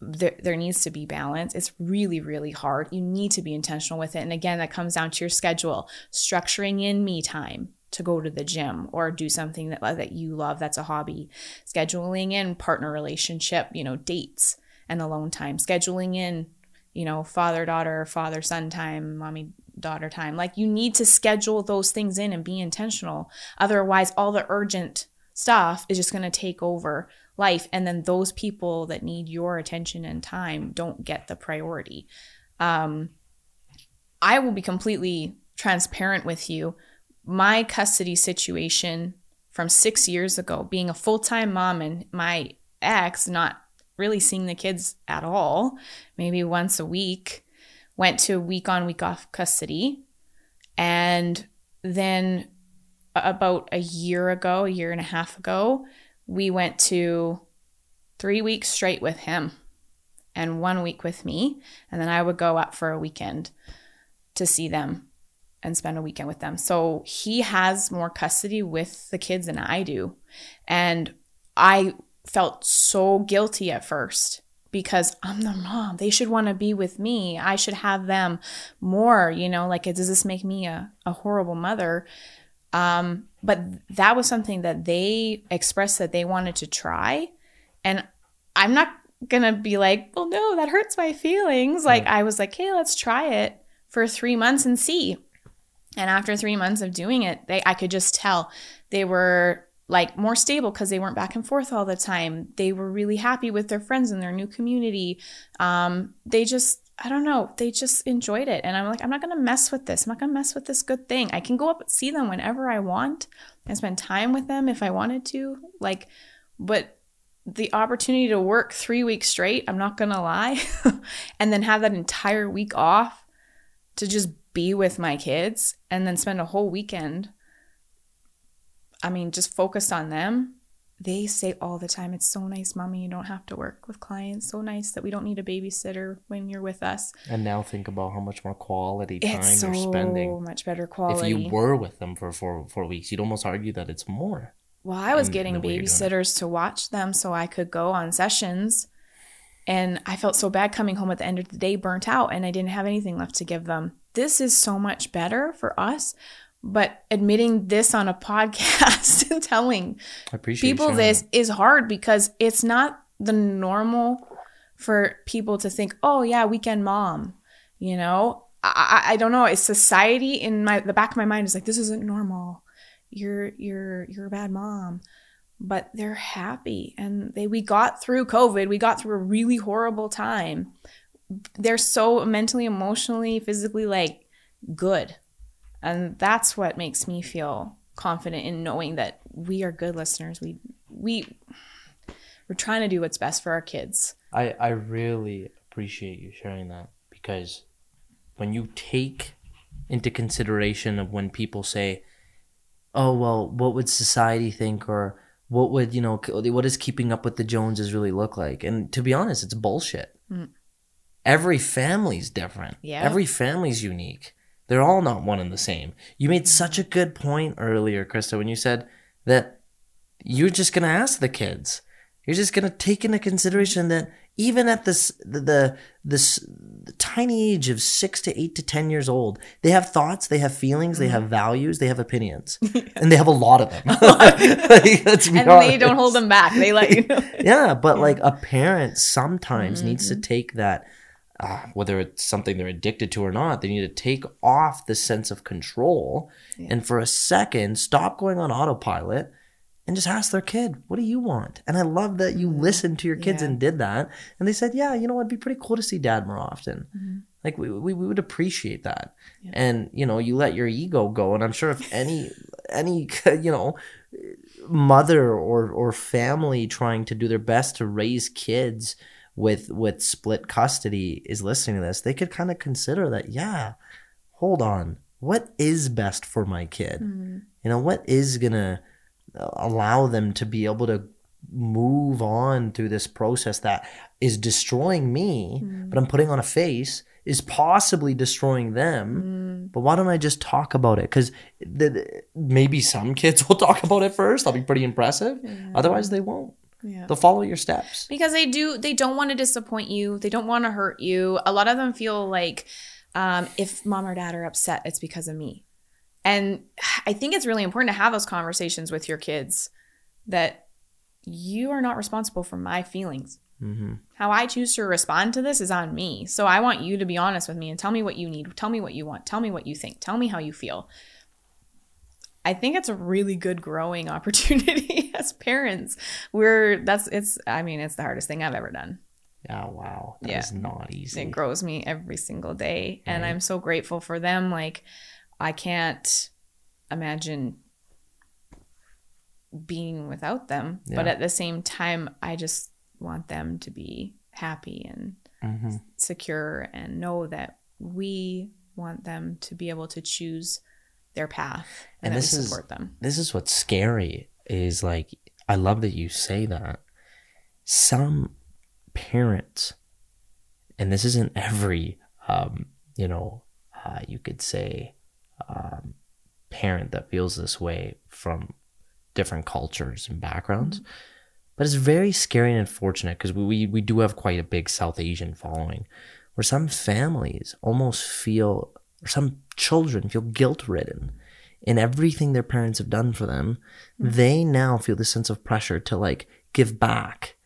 there, there needs to be balance. It's really, really hard. You need to be intentional with it. And again, that comes down to your schedule, structuring in me time to go to the gym or do something that, that you love that's a hobby, scheduling in partner relationship, you know, dates and alone time, scheduling in, you know, father daughter, father son time, mommy daughter time. Like you need to schedule those things in and be intentional. Otherwise, all the urgent stuff is just going to take over life and then those people that need your attention and time don't get the priority. Um, i will be completely transparent with you. My custody situation from six years ago being a full-time mom and my ex not really seeing the kids at all maybe once a week went to week on week off custody. And then about a year ago a year and a half ago we went to three weeks straight with him and one week with me. And then I would go up for a weekend to see them and spend a weekend with them. So he has more custody with the kids than I do. And I felt so guilty at first because I'm the mom. They should want to be with me. I should have them more, you know, like does this make me a, a horrible mother? Um, but that was something that they expressed that they wanted to try. And I'm not gonna be like, well, no, that hurts my feelings. Like I was like, hey, let's try it for three months and see. And after three months of doing it, they I could just tell they were like more stable because they weren't back and forth all the time. They were really happy with their friends and their new community. Um, they just I don't know, they just enjoyed it. And I'm like, I'm not going to mess with this. I'm not going to mess with this good thing. I can go up and see them whenever I want and spend time with them if I wanted to. Like, but the opportunity to work three weeks straight, I'm not going to lie, and then have that entire week off to just be with my kids and then spend a whole weekend. I mean, just focused on them they say all the time, it's so nice, mommy, you don't have to work with clients. So nice that we don't need a babysitter when you're with us. And now think about how much more quality time it's so you're spending. so much better quality. If you were with them for four four weeks, you'd almost argue that it's more. Well, I was in getting the way you're doing it. babysitters to watch them so I could go on sessions. And I felt so bad coming home at the end of the day, burnt out, and I didn't have anything left to give them. This is so much better for us. But admitting this on a podcast and telling people this that. is hard because it's not the normal for people to think, oh yeah, weekend mom. You know, I, I I don't know. It's society in my the back of my mind is like this isn't normal. You're you're you're a bad mom, but they're happy and they we got through COVID. We got through a really horrible time. They're so mentally, emotionally, physically like good, and that's what makes me feel confident in knowing that we are good listeners. We we we're trying to do what's best for our kids. I, I really appreciate you sharing that because when you take into consideration of when people say, "Oh well, what would society think?" or "What would you know? What does keeping up with the Joneses really look like?" And to be honest, it's bullshit. Mm. Every family's different. Yeah. Every family's unique. They're all not one and the same. You made such a good point earlier, Christa, when you said that you're just gonna ask the kids. You're just gonna take into consideration that even at this the the this the tiny age of six to eight to ten years old, they have thoughts, they have feelings, they have values, they have opinions, and they have a lot of them. Like, And they don't hold them back. They let you know. Yeah, but like a parent sometimes needs Mm-hmm. to take that, uh, whether it's something they're addicted to or not, they need to take off the sense of control and for a second stop going on autopilot and just ask their kid, what do you want? And I love that you listened to your kids Mm-hmm. Yeah. and did that. And they said, yeah, you know, it'd be pretty cool to see dad more often. Mm-hmm. Like we, we, we would appreciate that. And, you know, you let your ego go. And I'm sure if any, any, you know, mother or or family trying to do their best to raise kids with with split custody is listening to this they could kind of consider that yeah hold on what is best for my kid? Mm-hmm. You know what is gonna uh, allow them to be able to move on through this process that is destroying me mm-hmm. but i'm putting on a face is possibly destroying them. Mm-hmm. But why don't i just talk about it? Because maybe some kids will talk about it first that'll be pretty impressive. Otherwise they won't Yeah. they'll follow your steps. Because they do they don't want to disappoint you. They don't want to hurt you. A lot of them feel like um, if mom or dad are upset it's because of me. And i think it's really important to have those conversations with your kids that you are not responsible for my feelings. Mm-hmm. how i choose to respond to this is on me. So i want you to be honest with me and tell me what you need. Tell me what you want. Tell me what you think. Tell me how you feel I think it's a really good growing opportunity as parents. We're that's it's I mean it's the hardest thing I've ever done. yeah wow That's Yeah. not easy It grows me every single day and I'm so grateful for them like I can't imagine being without them, but at the same time I just want them to be happy and Mhm. secure and know that we want them to be able to choose their path and, And that this we is- support them. this is what's scary is like i love that you say that some parents and this isn't every um you know uh, you could say um parent that feels this way from different cultures and backgrounds but it's very scary and unfortunate because we we do have quite a big south asian following where some families almost feel or some children feel guilt ridden in everything their parents have done for them hmm. they now feel the sense of pressure to like give back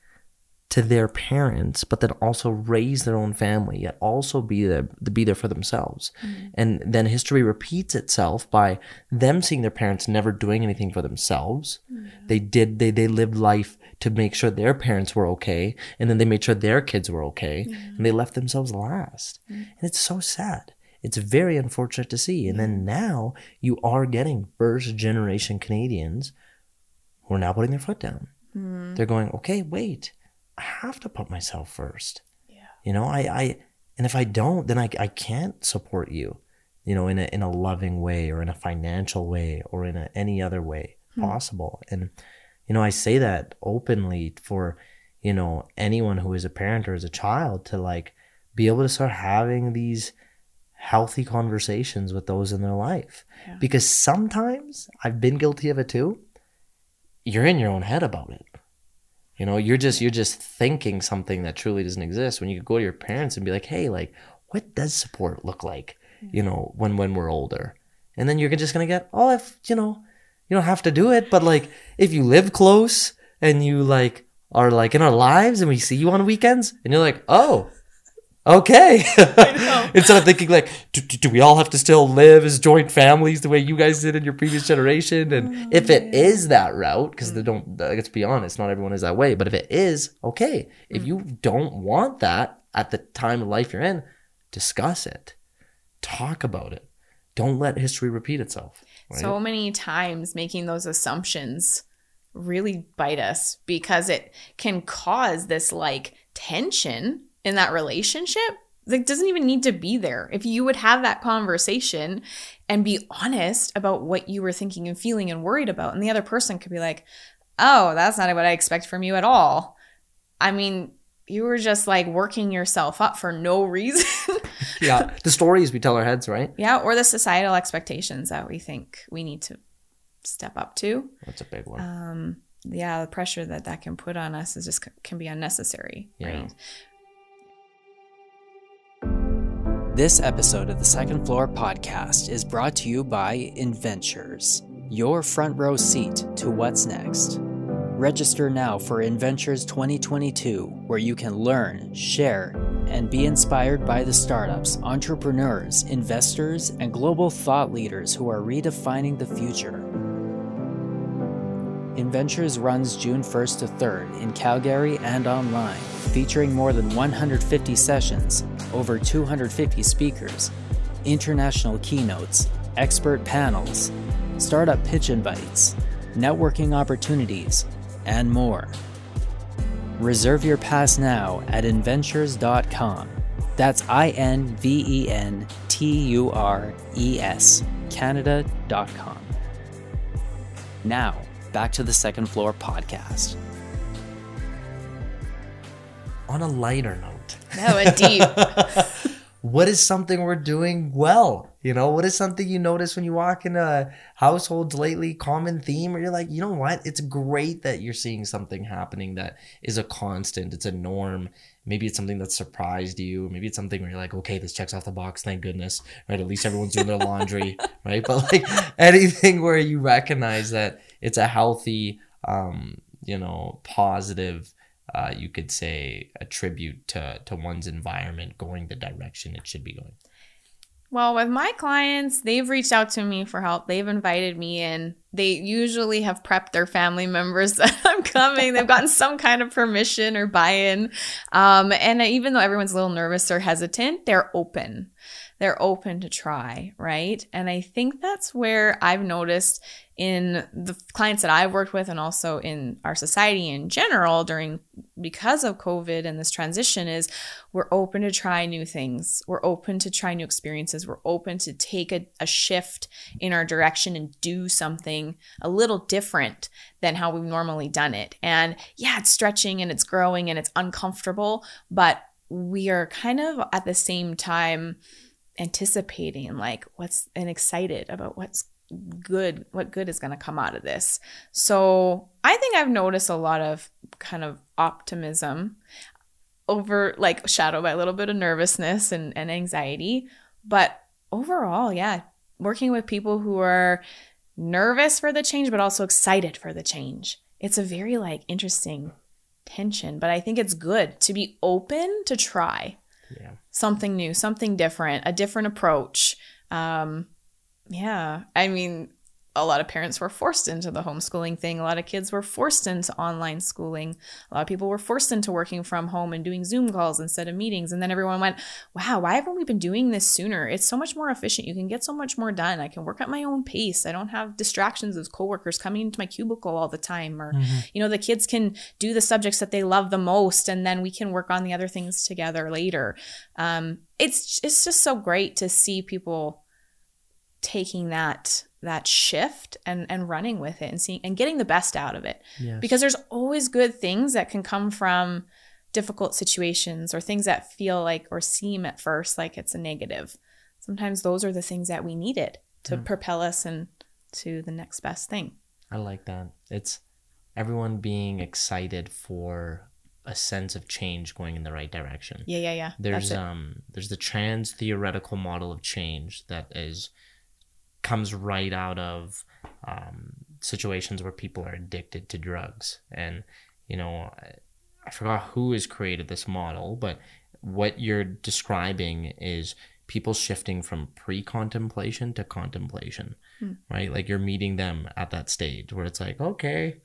to their parents but then also raise their own family yet also be there to be there for themselves hmm. and then history repeats itself by them seeing their parents never doing anything for themselves hmm. they did they they lived life to make sure their parents were okay. And then they made sure their kids were okay. And they left themselves last. And it's so sad. It's very unfortunate to see. And then mm. now you are getting first generation Canadians who are now putting their foot down. Mm. They're going, okay, wait, I have to put myself first. Yeah. You know, I, I and if I don't, then I, I can't support you, you know, in a in a loving way or in a financial way or in a, any other way hmm. possible. And you know, I say that openly for, you know, anyone who is a parent or is a child to like be able to start having these healthy conversations with those in their life. Yeah. Because sometimes I've been guilty of it too. You're in your own head about it. You know, you're just you're just thinking something that truly doesn't exist when you could go to your parents and be like, "Hey, like what does support look like?" Hmm. You know, when when we're older. And then you're just to get, "Oh, if, you know, you don't have to do it, but like if you live close and you like are like in our lives and we see you on weekends and you're like, "Oh, okay." Instead of thinking like, do, do we all have to still live as joint families the way you guys did in your previous generation? And oh, if it is that route, because they mm. don't, let's be honest, not everyone is that way. But if it is, okay. If mm. you don't want that at the time of life you're in, discuss it, talk about it. Don't let history repeat itself. Right? So many times making those assumptions really bite us because it can cause this like tension in that relationship that doesn't even need to be there. If you would have that conversation and be honest about what you were thinking and feeling and worried about, and the other person could be like, oh, that's not what I expect from you at all. I mean, you were just like working yourself up for no reason. yeah, the stories we tell our heads, right? yeah, or the societal expectations that we think we need to step up to. That's a big one. Um, yeah, the pressure that that can put on us is just can be unnecessary, Yeah. right? This episode of the Second Floor podcast is brought to you by Inventures, your front row seat to what's next. Register now for Inventures 2022, where you can learn, share, and be inspired by the startups, entrepreneurs, investors, and global thought leaders who are redefining the future. Inventures runs June 1st to 3rd in Calgary and online, featuring more than 150 sessions, over 250 speakers, international keynotes, expert panels, startup pitch invites, networking opportunities, and more. Reserve your pass now at inventures.com. That's I N V E N T U R E S, Canada.com. Now, back to the second floor podcast. On a lighter note, no, went deep. what is something we're doing well? You know, what is something you notice when you walk in a households lately, common theme, or you're like, you know what? It's great that you're seeing something happening that is a constant, it's a norm. Maybe it's something that surprised you. Maybe it's something where you're like, okay, this checks off the box, thank goodness. Right? At least everyone's doing their laundry, right? But like anything where you recognize that it's a healthy, um, you know, positive uh, you could say a tribute to to one's environment going the direction it should be going. Well, with my clients, they've reached out to me for help. They've invited me in. They usually have prepped their family members that I'm coming. They've gotten some kind of permission or buy in. Um, and even though everyone's a little nervous or hesitant, they're open. They're open to try, right? And I think that's where I've noticed in the clients that I've worked with and also in our society in general during because of COVID and this transition is we're open to try new things. We're open to try new experiences. We're open to take a, a shift in our direction and do something a little different than how we've normally done it. And yeah, it's stretching and it's growing and it's uncomfortable, but we are kind of at the same time anticipating like what's and excited about what's good what good is going to come out of this so i think i've noticed a lot of kind of optimism over like shadowed by a little bit of nervousness and, and anxiety but overall yeah working with people who are nervous for the change but also excited for the change it's a very like interesting tension but i think it's good to be open to try Yeah. something new, something different, a different approach. Um, yeah, I mean, a lot of parents were forced into the homeschooling thing. A lot of kids were forced into online schooling. A lot of people were forced into working from home and doing Zoom calls instead of meetings. And then everyone went, wow, why haven't we been doing this sooner? It's so much more efficient. You can get so much more done. I can work at my own pace. I don't have distractions of coworkers coming into my cubicle all the time. Or, Mm-hmm. you know, the kids can do the subjects that they love the most and then we can work on the other things together later. Um, it's it's just so great to see people taking that that shift and and running with it and seeing and getting the best out of it Yes. because there's always good things that can come from difficult situations or things that feel like or seem at first like it's a negative sometimes those are the things that we needed to propel us and to the next best thing I like that. It's everyone being excited for a sense of change going in the right direction. yeah yeah yeah There's um there's the trans theoretical model of change that is comes right out of um, situations where people are addicted to drugs. And you know I, I forgot who has created this model but what you're describing is people shifting from pre-contemplation to contemplation right? Like you're meeting them at that stage where it's like okay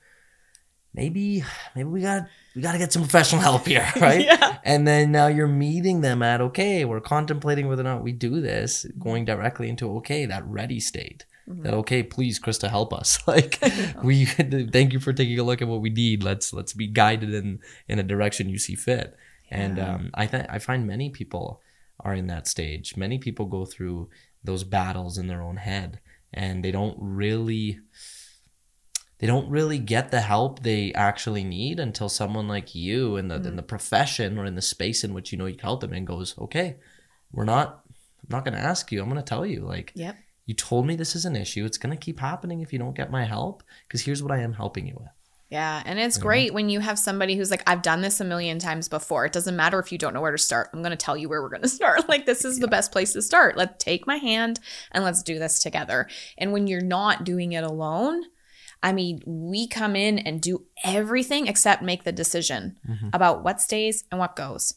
maybe maybe we got we got to get some professional help here right? Yeah. and then now you're meeting them at okay we're contemplating whether or not we do this going directly into okay that ready state. That okay please christa help us. Like we thank you for taking a look at what we need. Let's let's be guided in in a direction you see fit. And um i think i find many people are in that stage. Many people go through those battles in their own head and they don't really they don't really get the help they actually need until someone like you in the in the mm-hmm. profession or in the space in which you know you can help them and goes, okay, we're not I'm not gonna ask you, I'm gonna tell you. Like yep you told me this is an issue. It's gonna keep happening if you don't get my help. Because here's what I am helping you with. Yeah, and it's great when you have somebody who's like, I've done this a million times before. It doesn't matter if you don't know where to start. I'm going to tell you where we're going to start. Like, this is the best place to start. Let's take my hand and let's do this together. And when you're not doing it alone, I mean, we come in and do everything except make the decision mm-hmm. about what stays and what goes.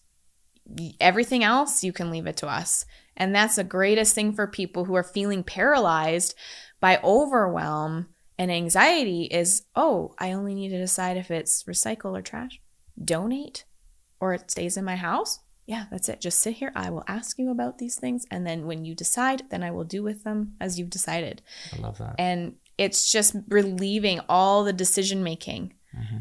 Everything else, you can leave it to us. And that's the greatest thing for people who are feeling paralyzed by overwhelm and anxiety is oh, I only need to decide if it's recycle or trash, donate, or it stays in my house. Yeah, that's it. Just sit here. I will ask you about these things. And then when you decide, then I will do with them as you've decided. I love that. And it's just relieving all the decision making mm-hmm.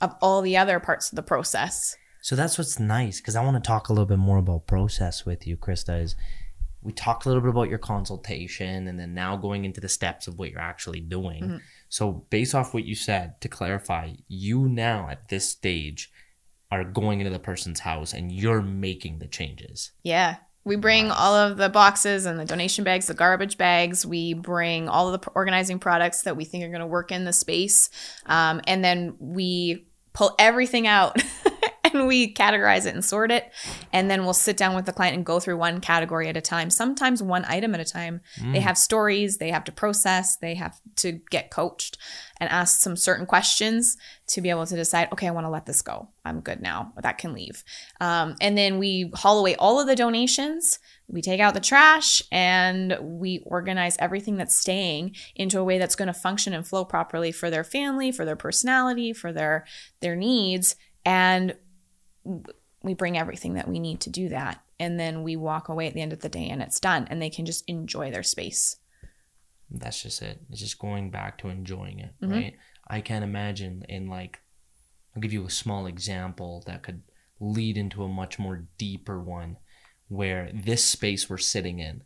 of all the other parts of the process. So that's what's nice because I want to talk a little bit more about process with you, Christa. Is we talked a little bit about your consultation and then now going into the steps of what you're actually doing. Mm-hmm. So based off what you said, to clarify, you now at this stage are going into the person's house and you're making the changes. Yeah. We bring all of the boxes and the donation bags, the garbage bags. We bring all of the organizing products that we think are going to work in the space. Um, and then we pull everything out and we categorize it and sort it. And then we'll sit down with the client and go through one category at a time, sometimes one item at a time. They have stories, they have to process, they have to get coached and ask some certain questions to be able to decide, okay, I want to let this go. I'm good now. That can leave. Um, and then we haul away all of the donations. We take out the trash and we organize everything that's staying into a way that's going to function and flow properly for their family, for their personality, for their their needs. And we bring everything that we need to do that. And then we walk away at the end of the day and it's done. And they can just enjoy their space. That's just it. It's just going back to enjoying it, Mm-hmm. right? I can't imagine in like I'll give you a small example that could lead into a much more deeper one where this space we're sitting in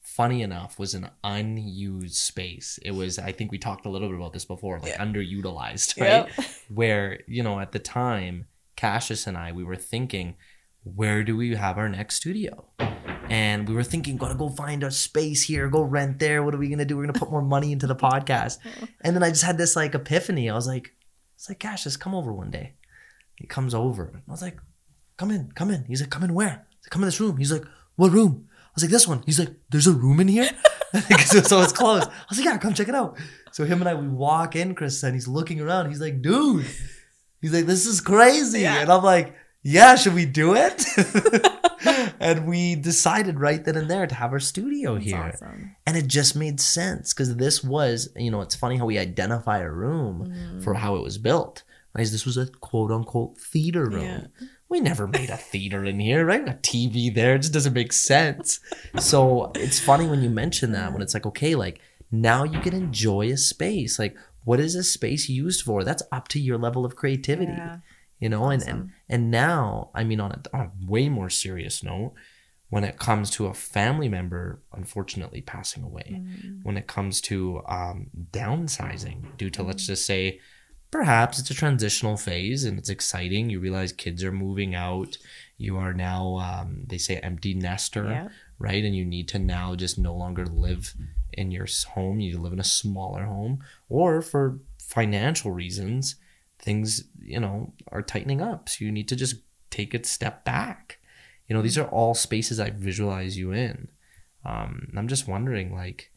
funny enough was an unused space. It was I think we talked a little bit about this before, like underutilized, right? Where, you know, at the time Cassius and I we were thinking where do we have our next studio? And we were thinking, gotta go find a space here, go rent there. What are we gonna do? We're gonna put more money into the podcast. And then I just had this like epiphany. I was like, it's like, just come over one day. He comes over. I was like, come in, come in. He's like, come in where? Said, come in this room. He's like, what room? I was like, this one. He's like, there's a room in here? so, so it's closed. I was like, yeah, come check it out. So him and I, we walk in, Chris, and he's looking around. He's like, dude. He's like, this is crazy. And I'm like, yeah, should we do it? and we decided right then and there to have our studio That's here. awesome. And it just made sense because this was, you know, it's funny how we identify a room Mm-hmm. for how it was built. Right? This was a quote unquote theater room. Yeah. We never made a theater in here, right? A TV there. It just doesn't make sense. So it's funny when you mention that when it's like, okay, like now you can enjoy a space. Like, what is this space used for? That's up to your level of creativity. Yeah. You know, and, and and now, I mean, on a, on a way more serious note, when it comes to a family member unfortunately passing away, Mm. when it comes to um, downsizing due to, let's just say, perhaps it's a transitional phase and it's exciting. You realize kids are moving out. You are now, um, they say, empty nester, Yeah. Right? And you need to now just no longer live in your home. You live in a smaller home, or for financial reasons, things you know are tightening up. So you need to just take a step back. You know, these are all spaces I visualize you in. Um, I'm just wondering, like,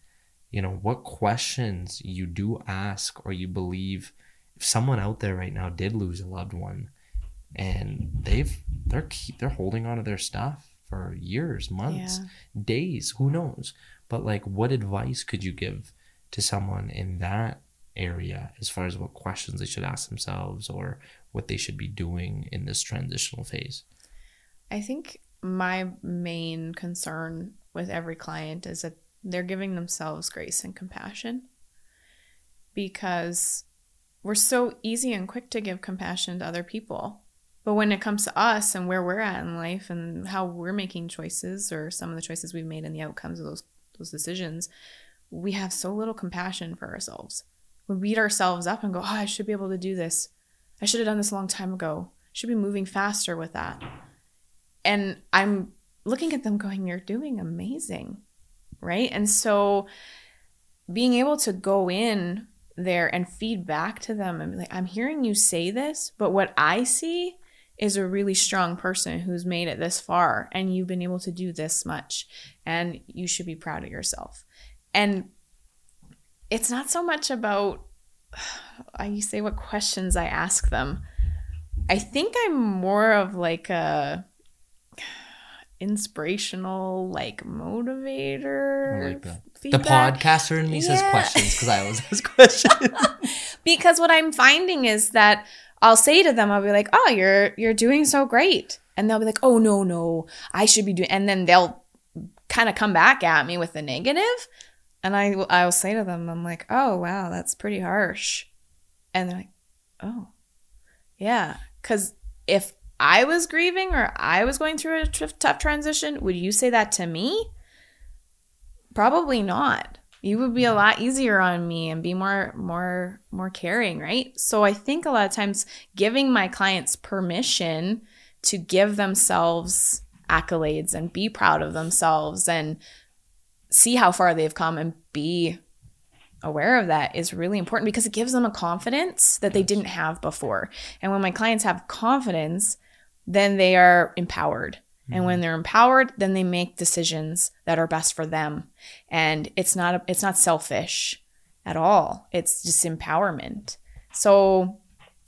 you know, what questions you do ask or you believe if someone out there right now did lose a loved one and they've they're keep they're holding on to their stuff for years, months, days, who knows? But like what advice could you give to someone in that area as far as what questions they should ask themselves or what they should be doing in this transitional phase? I think my main concern with every client is that they're giving themselves grace and compassion because we're so easy and quick to give compassion to other people. But when it comes to us and where we're at in life and how we're making choices or some of the choices we've made and the outcomes of those those decisions, we have so little compassion for ourselves. We beat ourselves up and go, "Oh, I should be able to do this. I should have done this a long time ago. I Should be moving faster with that." And I'm looking at them going, You're doing amazing. Right. And so being able to go in there and feed back to them and be like, I'm hearing you say this, but what I see is a really strong person who's made it this far and you've been able to do this much and you should be proud of yourself. And it's not so much about I say what questions I ask them. I think I'm more of like a inspirational, like motivator. Like. The podcaster in me says questions because I always ask questions. because what I'm finding is that I'll say to them, I'll be like, "Oh, you're you're doing so great," and they'll be like, "Oh no, no, I should be doing," and then they'll kind of come back at me with the negative, and I will- I'll say to them, I'm like, "Oh wow, that's pretty harsh," and they're like, "Oh, yeah," because if I was grieving or I was going through a tough transition, would you say that to me? Probably not. You would be a lot easier on me and be more more more caring, right? So I think a lot of times giving my clients permission to give themselves accolades and be proud of themselves and see how far they've come and be aware of that is really important because it gives them a confidence that they didn't have before. And when my clients have confidence, then they are empowered. And when mm-hmm. they're empowered, then they make decisions that are best for them. And it's not it's not selfish at all. It's just empowerment. So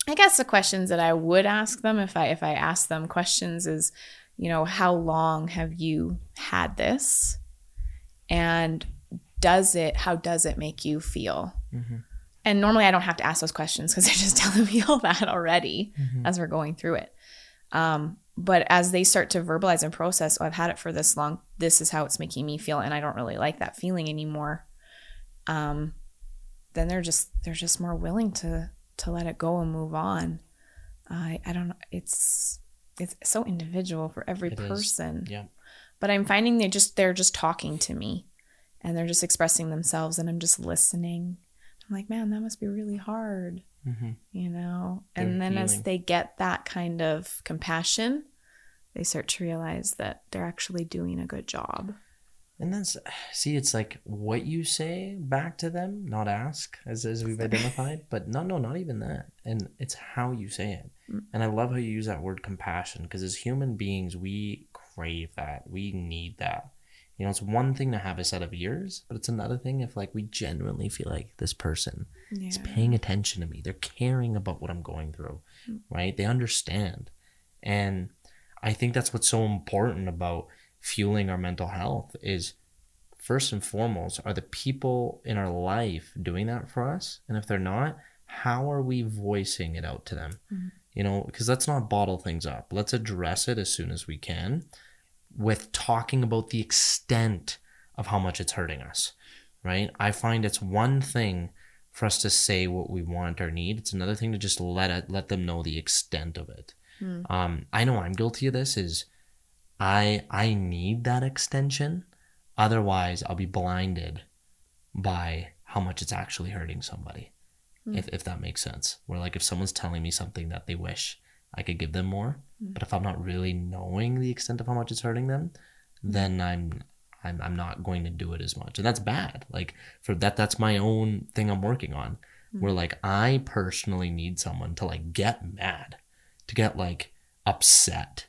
I guess the questions that I would ask them if I if I ask them questions is, you know, how long have you had this? And does it how does it make you feel? Mm-hmm. And normally I don't have to ask those questions because they're just telling me all that already mm-hmm. as we're going through it. Um, but as they start to verbalize and process, oh, I've had it for this long. This is how it's making me feel, and I don't really like that feeling anymore. Um, then they're just they're just more willing to to let it go and move on. I I don't know. It's it's so individual for every It is. person yeah. but i'm finding they just they're just talking to me and they're just expressing themselves and i'm just listening i'm like man that must be really hard Mhm. you know They're and then as they get that kind of compassion they start to realize that they're actually doing a good job And then, see, it's like what you say back to them, not ask, as, as we've identified. But no, no, not even that. And it's how you say it. And I love how you use that word compassion because as human beings, we crave that. We need that. You know, it's one thing to have a set of ears, but it's another thing if, like, we genuinely feel like this person is paying attention to me. They're caring about what I'm going through, right? They understand. And I think that's what's so important about fueling our mental health is first and foremost, are the people in our life doing that for us? And if they're not, how are we voicing it out to them? Mm-hmm. You know, because let's not bottle things up. Let's address it as soon as we can with talking about the extent of how much it's hurting us, right? I find it's one thing for us to say what we want or need. It's another thing to just let it, let them know the extent of it. Mm. Um, I know I'm guilty of this. Is I I need that extension, otherwise I'll be blinded by how much it's actually hurting somebody. Mm. If if that makes sense. Where like if someone's telling me something that they wish I could give them more, mm. but if I'm not really knowing the extent of how much it's hurting them, then I'm I'm, I'm not going to do it as much and that's bad like for that that's my own thing i'm working on mm-hmm. where like i personally need someone to like get mad to get like upset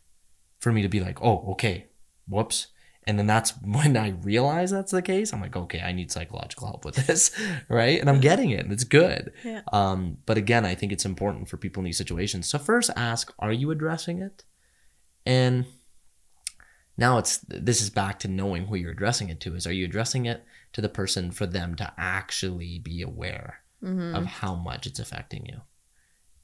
for me to be like, oh, okay, whoops. And then that's when I realize that's the case. I'm like, okay, I need psychological help with this, right? And I'm getting it, and it's good. Yeah. Um, but again, I think it's important for people in these situations to first ask, are you addressing it? And now it's this is back to knowing who you're addressing it to. Is are you addressing it to the person for them to actually be aware mm-hmm. of how much it's affecting you?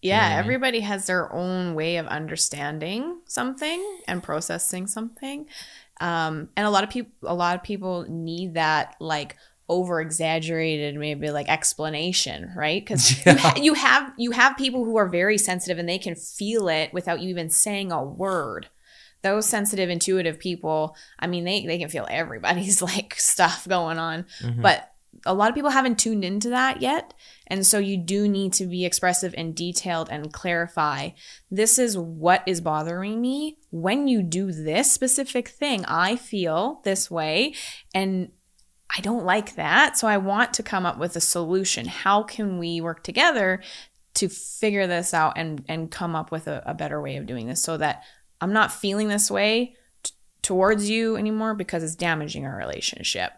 yeah, everybody has their own way of understanding something and processing something. Um, and a lot of people a lot of people need that like over exaggerated maybe like explanation right because yeah. you, ha- you have you have people who are very sensitive and they can feel it without you even saying a word those sensitive intuitive people i mean they, they can feel everybody's like stuff going on mm-hmm. but a lot of people haven't tuned into that yet. And so you do need to be expressive and detailed and clarify this is what is bothering me. When you do this specific thing, I feel this way. And I don't like that. So I want to come up with a solution. How can we work together to figure this out and, and come up with a, a better way of doing this so that I'm not feeling this way t- towards you anymore because it's damaging our relationship?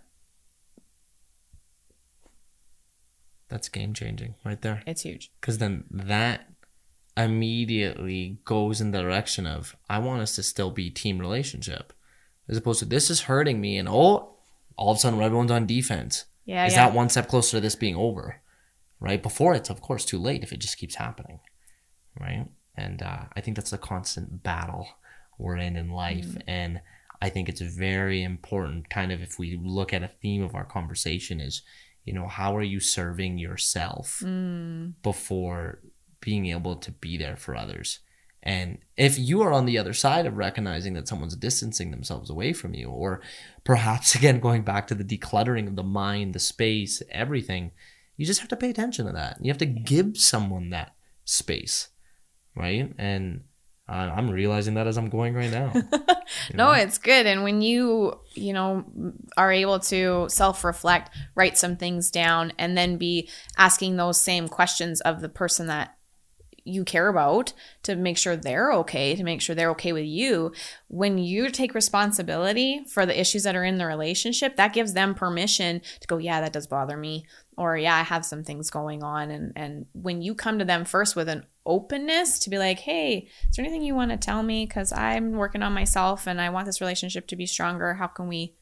That's game changing right there. It's huge. Because then that immediately goes in the direction of I want us to still be team relationship, as opposed to this is hurting me, and oh, all of a sudden everyone's on defense. Yeah, is yeah. that one step closer to this being over? Right before it's of course too late if it just keeps happening, right? And uh, I think that's a constant battle we're in in life, mm. and I think it's very important. Kind of if we look at a theme of our conversation is you know how are you serving yourself mm. before being able to be there for others? And if you are on the other side of recognizing that someone's distancing themselves away from you or perhaps again going back to the decluttering of the mind the space everything you just have to pay attention to that. You have to give someone that space right? And I'm realizing that as I'm going right now. no, know? it's good. And when you, you know, are able to self reflect, write some things down, and then be asking those same questions of the person that you care about to make sure they're okay, to make sure they're okay with you. When you take responsibility for the issues that are in the relationship, that gives them permission to go, yeah, that does bother me. Or yeah, I have some things going on. And and when you come to them first with an openness to be like, hey, is there anything you want to tell me? Because I'm working on myself and I want this relationship to be stronger. How can we,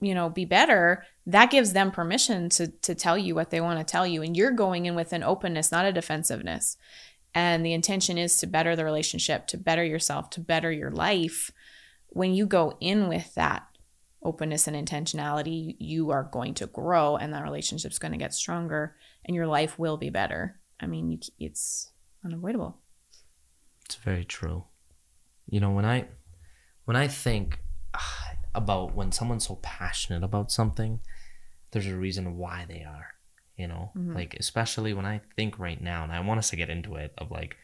you know, be better? That gives them permission to to tell you what they want to tell you. And you're going in with an openness, not a defensive,ness And the intention is to better the relationship, to better yourself, to better your life. When you go in with that openness and intentionality, you are going to grow and that relationship's going to get stronger and your life will be better. I mean, you, it's unavoidable. It's very true. You know, when I when I think about when someone's so passionate about something, there's a reason why they are. You know, mm-hmm. like especially when I think right now, and I want us to get into it of like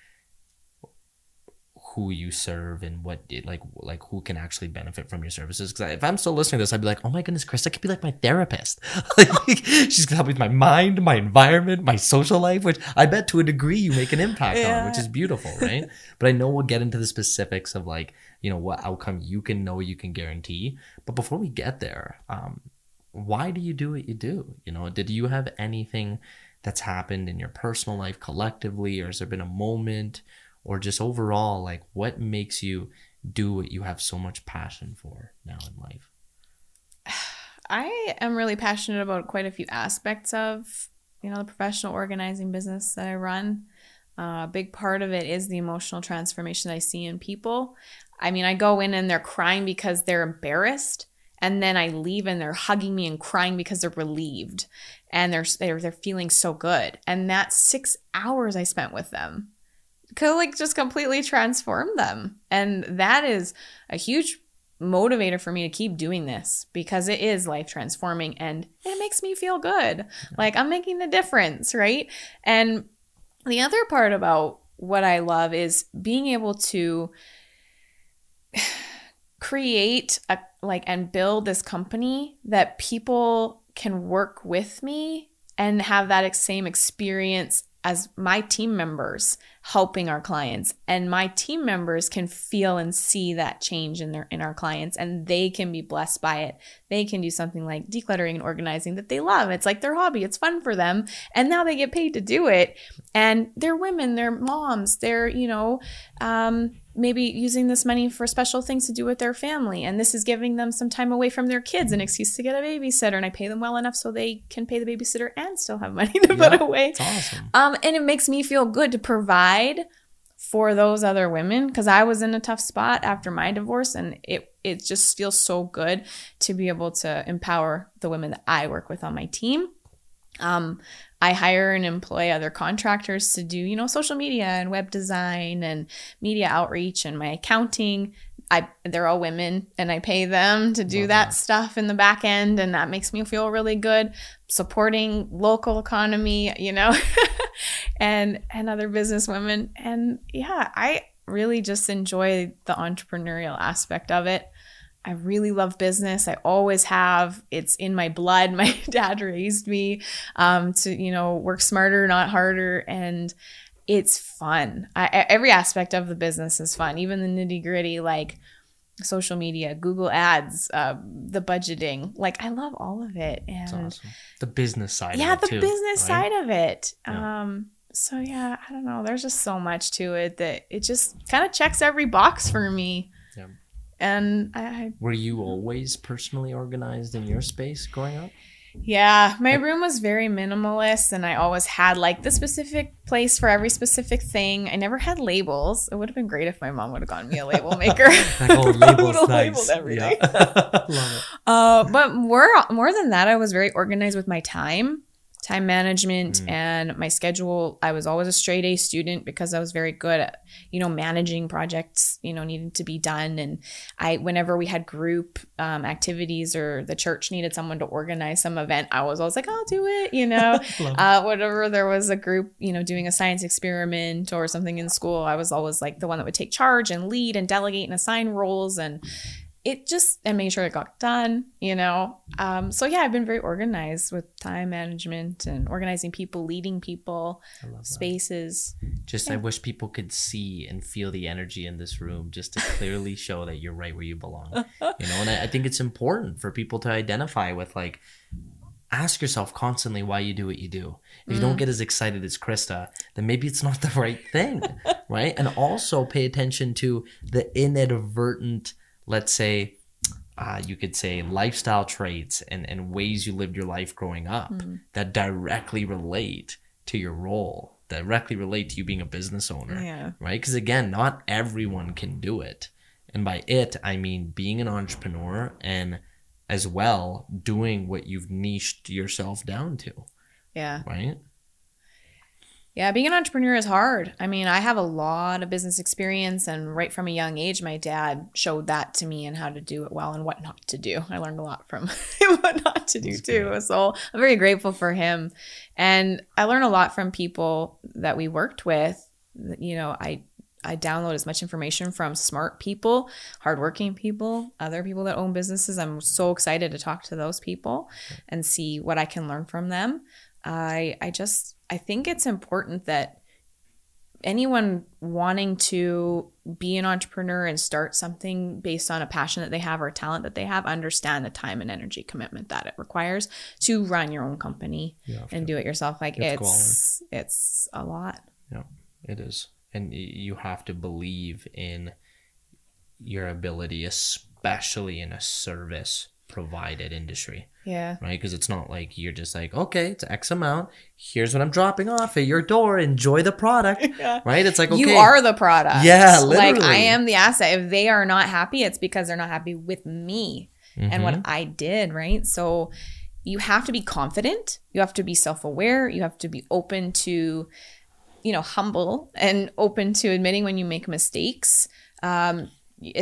who you serve and what it, like like who can actually benefit from your services. Because if I'm still listening to this, I'd be like, oh my goodness, Chris, Christa could be like my therapist. like, she's gonna help me with my mind, my environment, my social life. Which I bet to a degree you make an impact yeah. on, which is beautiful, right? but I know we'll get into the specifics of like you know what outcome you can know you can guarantee. But before we get there, um, why do you do what you do? You know, did you have anything that's happened in your personal life collectively, or has there been a moment? Or just overall like what makes you do what you have so much passion for now in life? I am really passionate about quite a few aspects of, you know, the professional organizing business that I run. Uh, a big part of it is the emotional transformation I see in people. I mean, I go in and they're crying because they're embarrassed, and then I leave and they're hugging me and crying because they're relieved, and they're they're they're feeling so good. And that six hours I spent with them could like just completely transform them, and that is a huge motivator for me to keep doing this because it is life transforming and it makes me feel good. Like I'm making a difference, right? And the other part about what I love is being able to create a like and build this company that people can work with me and have that same experience as my team members helping our clients. And my team members can feel and see that change in their in our clients and they can be blessed by it. They can do something like decluttering and organizing that they love. It's like their hobby. It's fun for them. And now they get paid to do it. And they're women they're moms they're you know um, maybe using this money for special things to do with their family and this is giving them some time away from their kids an excuse to get a babysitter and i pay them well enough so they can pay the babysitter and still have money to Yeah, put away awesome. um, and it makes me feel good to provide for those other women because I was in a tough spot after my divorce, and it it just feels so good to be able to empower the women that I work with on my team. Um, I hire and employ other contractors to do, you know, social media and web design and media outreach and my accounting. I they're all women and I pay them to do that that. stuff in the back end and that makes me feel really good supporting local economy, you know, and and other business women and yeah, I really just enjoy the entrepreneurial aspect of it. I really love business. I always have. It's in my blood. My dad raised me um, to, you know, work smarter, not harder. And it's fun. I, every aspect of the business is fun, even the nitty gritty, like social media, Google Ads, uh, the budgeting. Like, I love all of it. And awesome. The business side. yeah, of it the too, business right? side of it. Yeah. Um, so yeah, I don't know. There's just so much to it that it just kind of checks every box for me. Yeah. And I, I Were you always personally organized in your space growing up? Yeah, my room was very minimalist, and I always had like the specific place for every specific thing. I never had labels. It would have been great if my mom would have gotten me a label maker. Like, I would labels, have nice. labeled everything. Yeah. Love it. Uh, but more more than that, I was very organized with my time, time management, Mm. and my schedule. I was always a straight A student because I was very good at you know managing projects you know needed to be done. And I whenever we had group um, activities or the church needed someone to organize some event, I was always like, I'll do it. You know, uh, whatever there was a group you know doing a science experiment or something in school, I was always like the one that would take charge and lead and delegate and assign roles and it just and make sure it got done you know um, so yeah i've been very organized with time management and organizing people leading people spaces Just I wish people could see and feel the energy in this room just to clearly show that you're right where you belong. You know, and I, I think it's important for people to identify with like ask yourself constantly why you do what you do. If you don't get as excited as Christa, then maybe it's not the right thing. right. And also pay attention to the inadvertent, let's say, uh, you could say lifestyle traits and, and ways you lived your life growing up that directly relate to your role, directly relate to you being a business owner yeah right? Because again, not everyone can do it. And by it, I mean being an entrepreneur and as well doing what you've niched yourself down to, yeah right? Yeah being an entrepreneur is hard i mean i have a lot of business experience and right from a young age my dad showed that to me and how to do it well and what not to do i learned a lot from what not to do That's too great. so i'm very grateful for him and i learn a lot from people that we worked with you know i I download as much information from smart people, hardworking people, other people that own businesses. I'm so excited to talk to those people and see what I can learn from them. I I just I think it's important that anyone wanting to be an entrepreneur and start something based on a passion that they have or a talent that they have understand the time and energy commitment that it requires to run your own company Yeah, and do it yourself like You have to go all in. it's it's a lot Yeah, it is. And you have to believe in your ability, especially in a service provided industry, Yeah. right? Because it's not like you're just like, okay, it's X amount. Here's what I'm dropping off at your door. Enjoy the product, right? It's like, okay, You are the product. Yeah, Like I am the asset. If they are not happy, it's because they're not happy with me and Mm-hmm. what I did, right? So you have to be confident. You have to be self-aware. You have to be open to, you know, humble and open to admitting when you make mistakes. Um,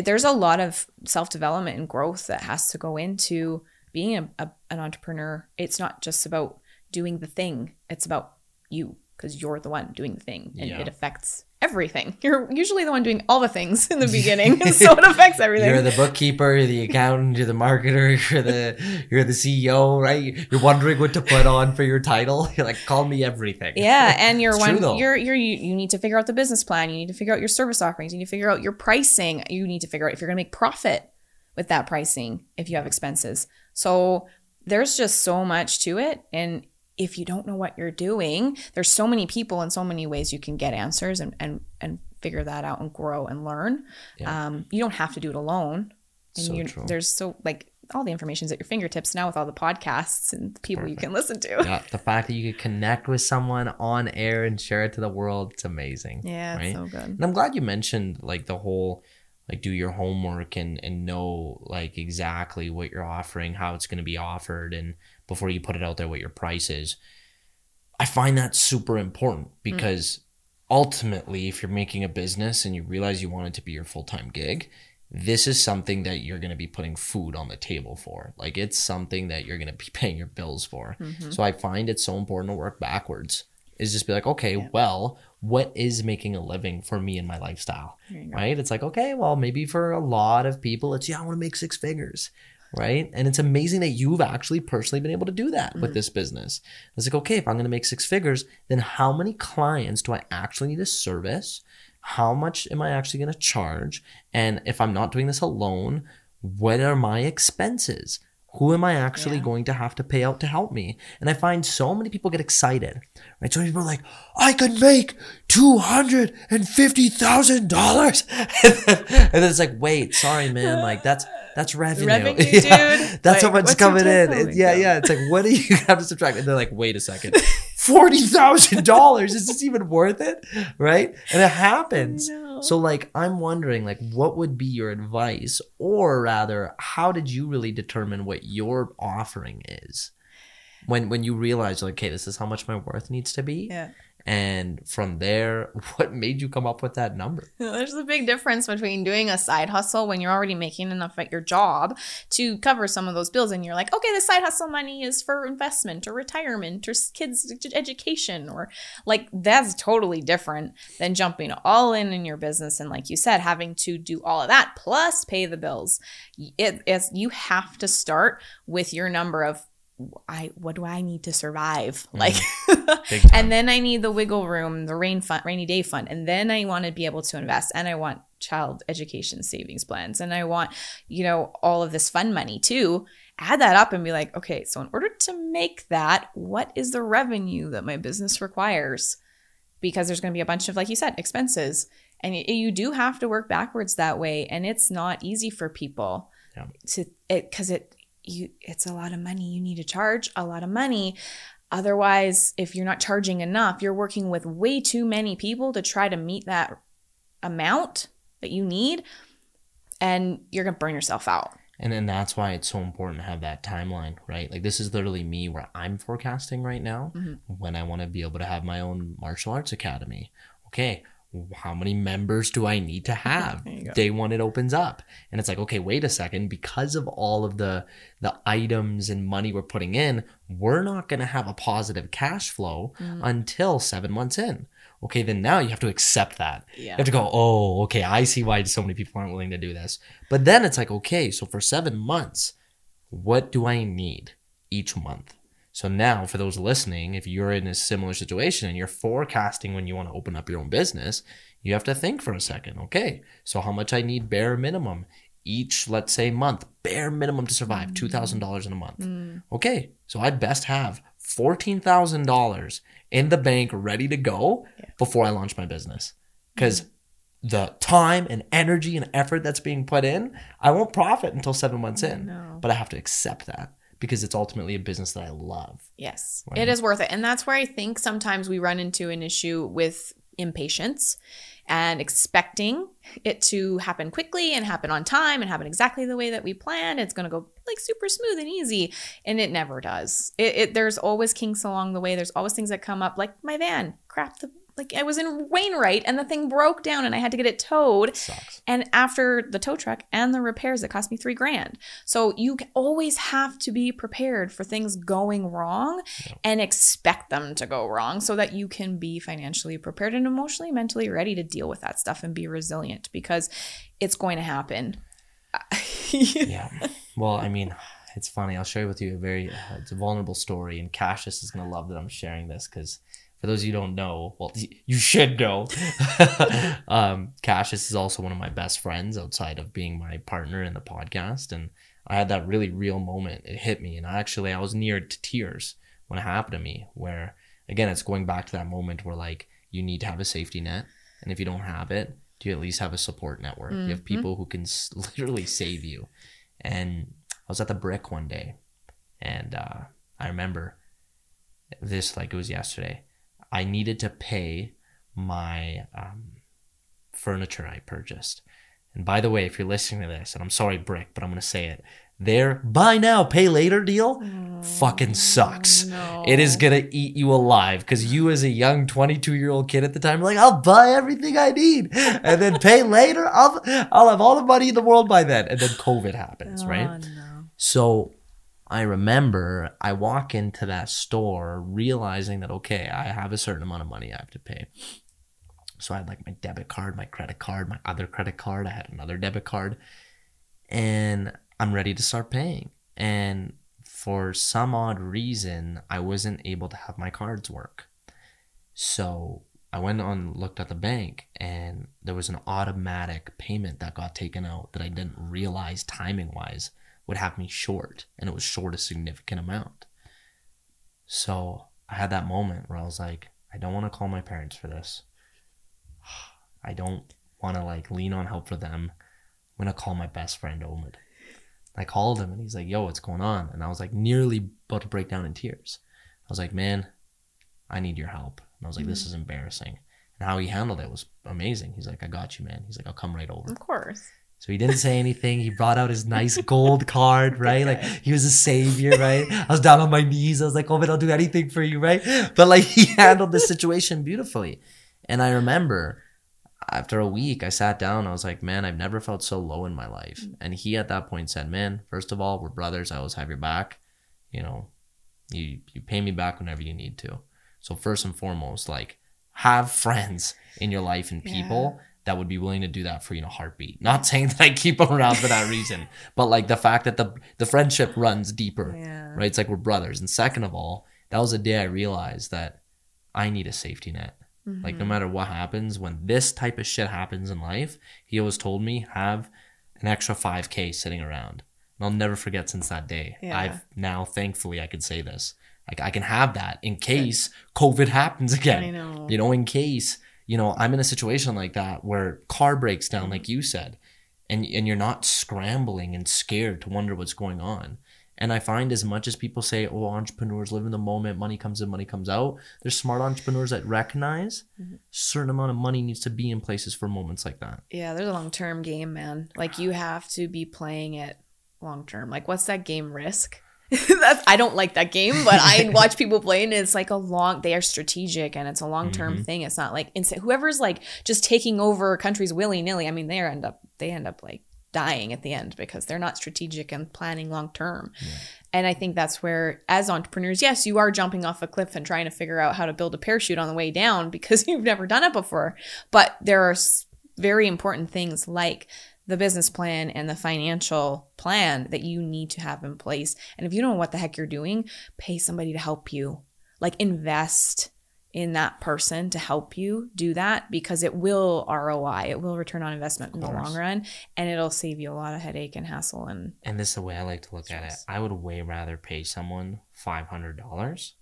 there's a lot of self-development and growth that has to go into being a, a, an entrepreneur. It's not just about doing the thing. It's about you because you're the one doing the thing and Yeah. it affects everything. You're usually the one doing all the things in the beginning, so it affects everything. You're the bookkeeper, you're the accountant, you're the marketer, you're the you're the CEO, right? You're wondering what to put on for your title. You're like, call me everything. yeah, and you're true, one. You're you're you, you need to figure out the business plan. You need to figure out your service offerings. You need to figure out your pricing. You need to figure out if you're going to make profit with that pricing if you have expenses. So there's just so much to it, and if you don't know what you're doing, there's so many people and so many ways you can get answers and and and figure that out and grow and learn. Um, you don't have to do it alone. And So you true. there's so like all the information's at your fingertips now with all the podcasts and people you can listen to. Yeah, the fact that you could connect with someone on air and share it to the world, it's amazing. Yeah, it's right? so good. And I'm glad you mentioned like the whole like do your homework and and know like exactly what you're offering, how it's going to be offered and before you put it out there what your price is. I find that super important because ultimately if you're making a business and you realize you want it to be your full-time gig, this is something that you're going to be putting food on the table for. Like it's something that you're going to be paying your bills for. So I find it so important to work backwards. Is just be like, okay, well, what is making a living for me and my lifestyle? Right? It's like, okay, well, maybe for a lot of people, it's yeah, I want to make six figures. Right. And it's amazing that you've actually personally been able to do that with mm-hmm. this business. It's like, okay, if I'm going to make six figures, then how many clients do I actually need to service? How much am I actually going to charge? And if I'm not doing this alone, what are my expenses? Who am I actually going to have to pay out to help me? And I find so many people get excited, right? So many people are like, I could make two hundred and fifty thousand dollars, and then it's like, wait, sorry, man, like that's that's revenue, Revenue, Yeah, dude. That's how much what's coming in. It- yeah, yeah. It's like, what do you have to subtract? And they're like, wait a second, forty thousand dollars. Is this even worth it? Right? And it happens. So like I'm wondering like what would be your advice or rather how did you really determine what your offering is? When when you realize like okay this is how much my worth needs to be Yeah. And from there what made you come up with that number? There's a big difference between doing a side hustle when you're already making enough at your job to cover some of those bills, and you're like, okay, the side hustle money is for investment or retirement or kids' education, or like that's totally different than jumping all in in your business and, like you said, having to do all of that plus pay the bills. It, it's you have to start with your number of. I what do I need to survive? Mm. Like Big time. and then I need the wiggle room, the rain fund, rainy day fund, and then I want to be able to invest, and I want child education savings plans, and I want you know all of this fun money too. Add that up and be like, okay, so in order to make that, what is the revenue that my business requires? Because there's going to be a bunch of, like you said, expenses, and you do have to work backwards that way, and it's not easy for people Yeah. to it because it you it's a lot of money. You need to charge a lot of money. Otherwise, if you're not charging enough, you're working with way too many people to try to meet that amount that you need, and you're gonna burn yourself out. And then that's why it's so important to have that timeline, right? Like this is literally me where I'm forecasting right now mm-hmm. when I want to be able to have my own martial arts academy. Okay, how many members do I need to have? Day one it opens up. And it's like, okay, wait a second, because of all of the the items and money we're putting in, we're not gonna have a positive cash flow until seven months in. Okay, then now you have to accept that. You have to go, oh, okay, I see why so many people aren't willing to do this. But then it's like, okay, so for seven months, what do I need each month? So now, for those listening, if you're in a similar situation and you're forecasting when you want to open up your own business, you have to think for a second. Okay, so how much I need bare minimum each, let's say, month, bare minimum to survive, two thousand dollars in a month. Mm. Okay, so I'd best have fourteen thousand dollars in the bank ready to go before I launch my business, mm. because the time and energy and effort that's being put in, I won't profit until seven months in. know. But I have to accept that because it's ultimately a business that I love. Yes, Right. it is worth it. And that's where I think sometimes we run into an issue with impatience and expecting it to happen quickly and happen on time and happen exactly the way that we planned. It's going to go like super smooth and easy. And it never does. It, it There's always kinks along the way. There's always things that come up, like my van. Crap, the like I was in Wainwright and the thing broke down and I had to get it towed. Sucks. And after the tow truck and the repairs, it cost me three grand. So you always have to be prepared for things going wrong and expect them to go wrong so that you can be financially prepared and emotionally, mentally ready to deal with that stuff and be resilient because it's going to happen. Yeah. Well, I mean, it's funny. I'll share with you a very uh, it's a vulnerable story, and Cassius is gonna love that I'm sharing this because for those of you who don't know, well, you should know. um, Cassius is also one of my best friends outside of being my partner in the podcast, and I had that really real moment. It hit me, and I actually I was near to tears when it happened to me. Where again, it's going back to that moment where like you need to have a safety net, and if you don't have it, do you at least have a support network? You have people who can s- literally save you. And I was at the brick one day, and uh, I remember this like it was yesterday. I needed to pay my um, furniture I purchased. And by the way, if you're listening to this, and I'm sorry, Brick, but I'm gonna say it, their buy now, pay later deal fucking sucks. no. It is gonna eat you alive because you, as a young 22 year old kid at the time, like, I'll buy everything I need and then pay later. I'll I'll have all the money in the world by then. And then COVID happens, right? Oh, no. So I remember I walk into that store realizing that, okay, I have a certain amount of money I have to pay. So I had like my debit card, my credit card, my other credit card. I had another debit card. And I'm ready to start paying. And for some odd reason, I wasn't able to have my cards work. So I went on, looked at the bank, and there was an automatic payment that got taken out that I didn't realize timing wise would have me short. And it was short a significant amount. So I had that moment where I was like, I don't want to call my parents for this. I don't want to like lean on help for them. I'm gonna call my best friend Omid. I called him and he's like, "Yo, what's going on?" And I was like, nearly about to break down in tears. I was like, "Man, I need your help." And I was like, "This mm-hmm. is embarrassing." And how he handled it was amazing. He's like, "I got you, man." He's like, "I'll come right over." Of course. So he didn't say anything. He brought out his nice gold card, right? Like he was a savior, right? I was down on my knees. I was like, "Oh, man, I'll do anything for you, right?" But like he handled the situation beautifully. And I remember after a week, I sat down. I was like, "Man, I've never felt so low in my life." Mm. And he at that point said, "Man, first of all, we're brothers. I always have your back. You know, you you pay me back whenever you need to. So first and foremost, like have friends in your life and people that would be willing to do that for you know heartbeat. Not saying that I keep them around for that reason, but like the fact that the the friendship runs deeper, Yeah. right? It's like we're brothers. And second of all, that was the day I realized that I need a safety net. Like no mm-hmm. matter what happens, when this type of shit happens in life, he always told me have an extra 5k sitting around. And I'll never forget since that day. Yeah. I've now thankfully I can say this. Like I can have that in case COVID happens again. Know. You know, in case, you know, I'm in a situation like that where car breaks down, mm-hmm. like you said, and and you're not scrambling and scared to wonder what's going on. And I find as much as people say, oh, entrepreneurs live in the moment, money comes in, money comes out, there's smart entrepreneurs that recognize mm-hmm. certain amount of money needs to be in places for moments like that. Yeah, there's a long term game, man. Like you have to be playing it long term. Like what's that game Risk? That's I don't like that game, but I watch people play and it's like a long they are strategic and it's a long term mm-hmm. thing. It's not like instant whoever's like just taking over countries willy nilly, I mean they end up they end up like dying at the end because they're not strategic and planning long term. And I think that's where, as entrepreneurs, yes, you are jumping off a cliff and trying to figure out how to build a parachute on the way down because you've never done it before. But there are very important things like the business plan and the financial plan that you need to have in place. And if you don't know what the heck you're doing, pay somebody to help you. Like invest in that person to help you do that because it will ROI, it will return on investment in the long run, and it'll save you a lot of headache and hassle and And this is the way I like to look at it. I would way rather pay someone five hundred dollars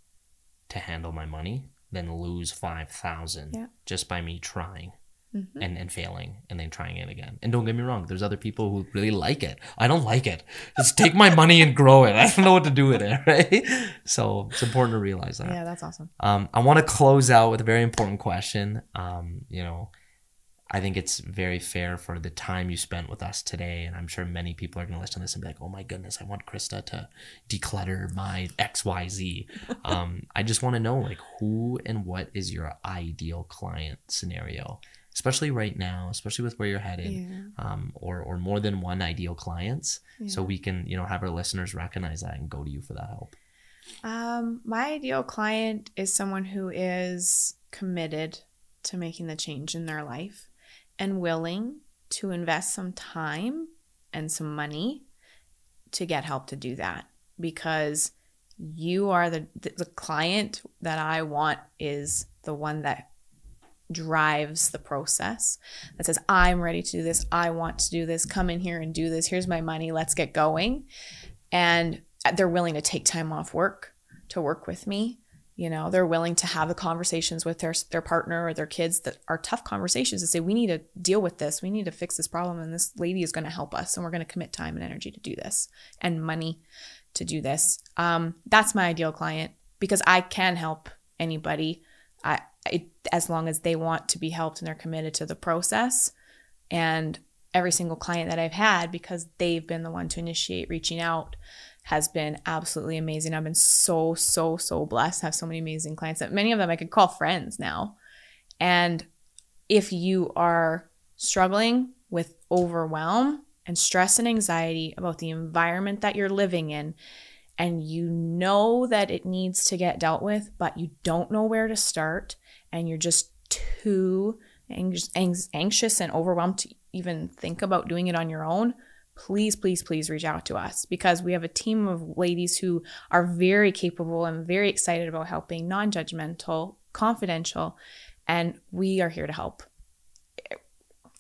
to handle my money than lose five thousand Yeah. just by me trying. Mm-hmm. and, and failing and then trying it again. And don't get me wrong, there's other people who really like it. I don't like it. Just take my money and grow it. I don't know what to do with it, right? So it's important to realize that. Yeah, that's awesome. Um, I want to close out with a very important question. Um, you know, I think it's very fair for the time you spent with us today, and I'm sure many people are going to listen to this and be like, "Oh my goodness, I want Christa to declutter my X Y Z." Um, I just want to know, like, who and what is your ideal client scenario, especially right now, especially with where you're headed, Yeah. um, or or more than one ideal clients, so we can you know have our listeners recognize that and go to you for that help. Um, my ideal client is someone who is committed to making the change in their life and willing to invest some time and some money to get help to do that because you are the the client that I want is the one that drives the process that says I'm ready to do this. I want to do this. Come in here and do this. Here's my money. Let's get going. And they're willing to take time off work to work with me. You know they're willing to have the conversations with their their partner or their kids that are tough conversations to say we need to deal with this. We need to fix this problem and this lady is going to help us and we're going to commit time and energy to do this and money to do this. Um, that's my ideal client because i can help anybody. I, I as long as they want to be helped and they're committed to the process and every single client that I've had because they've been the one to initiate reaching out has been absolutely amazing. I've been so so so blessed to have so many amazing clients that many of them I could call friends now. And if you are struggling with overwhelm and stress and anxiety about the environment that you're living in and you know that it needs to get dealt with but you don't know where to start and you're just too anx- anx- anxious and overwhelmed to even think about doing it on your own, please, please, please reach out to us because we have a team of ladies who are very capable and very excited about helping, non judgmental, confidential, and we are here to help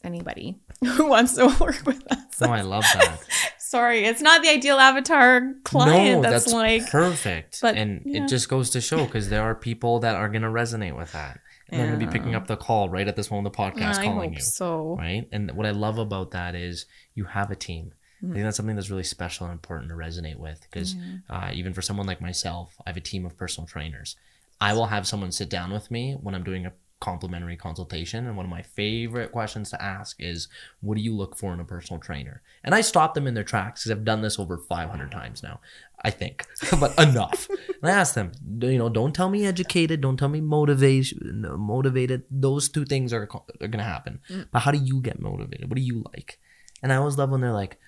anybody who wants to work with us. No, I love that. Sorry, it's not the ideal avatar client no, that's, that's like perfect. but, and yeah. it just goes to show because there are people that are going to resonate with that. And they're going to be picking up the call right at this moment the podcast I calling you. so. Right. And what I love about that is you have a team. Mm. I think that's something that's really special and important to resonate with because uh, even for someone like myself, I have a team of personal trainers. I will have someone sit down with me when I'm doing a complimentary consultation and one of my favorite questions to ask is what do you look for in a personal trainer? And i stop them in their tracks because i've done this over 500 times now i think but enough. And i ask them you know don't tell me educated don't tell me motivation motivated those two things are, are gonna happen. Mm. But how do you get motivated? What do you like? And i always love when they're like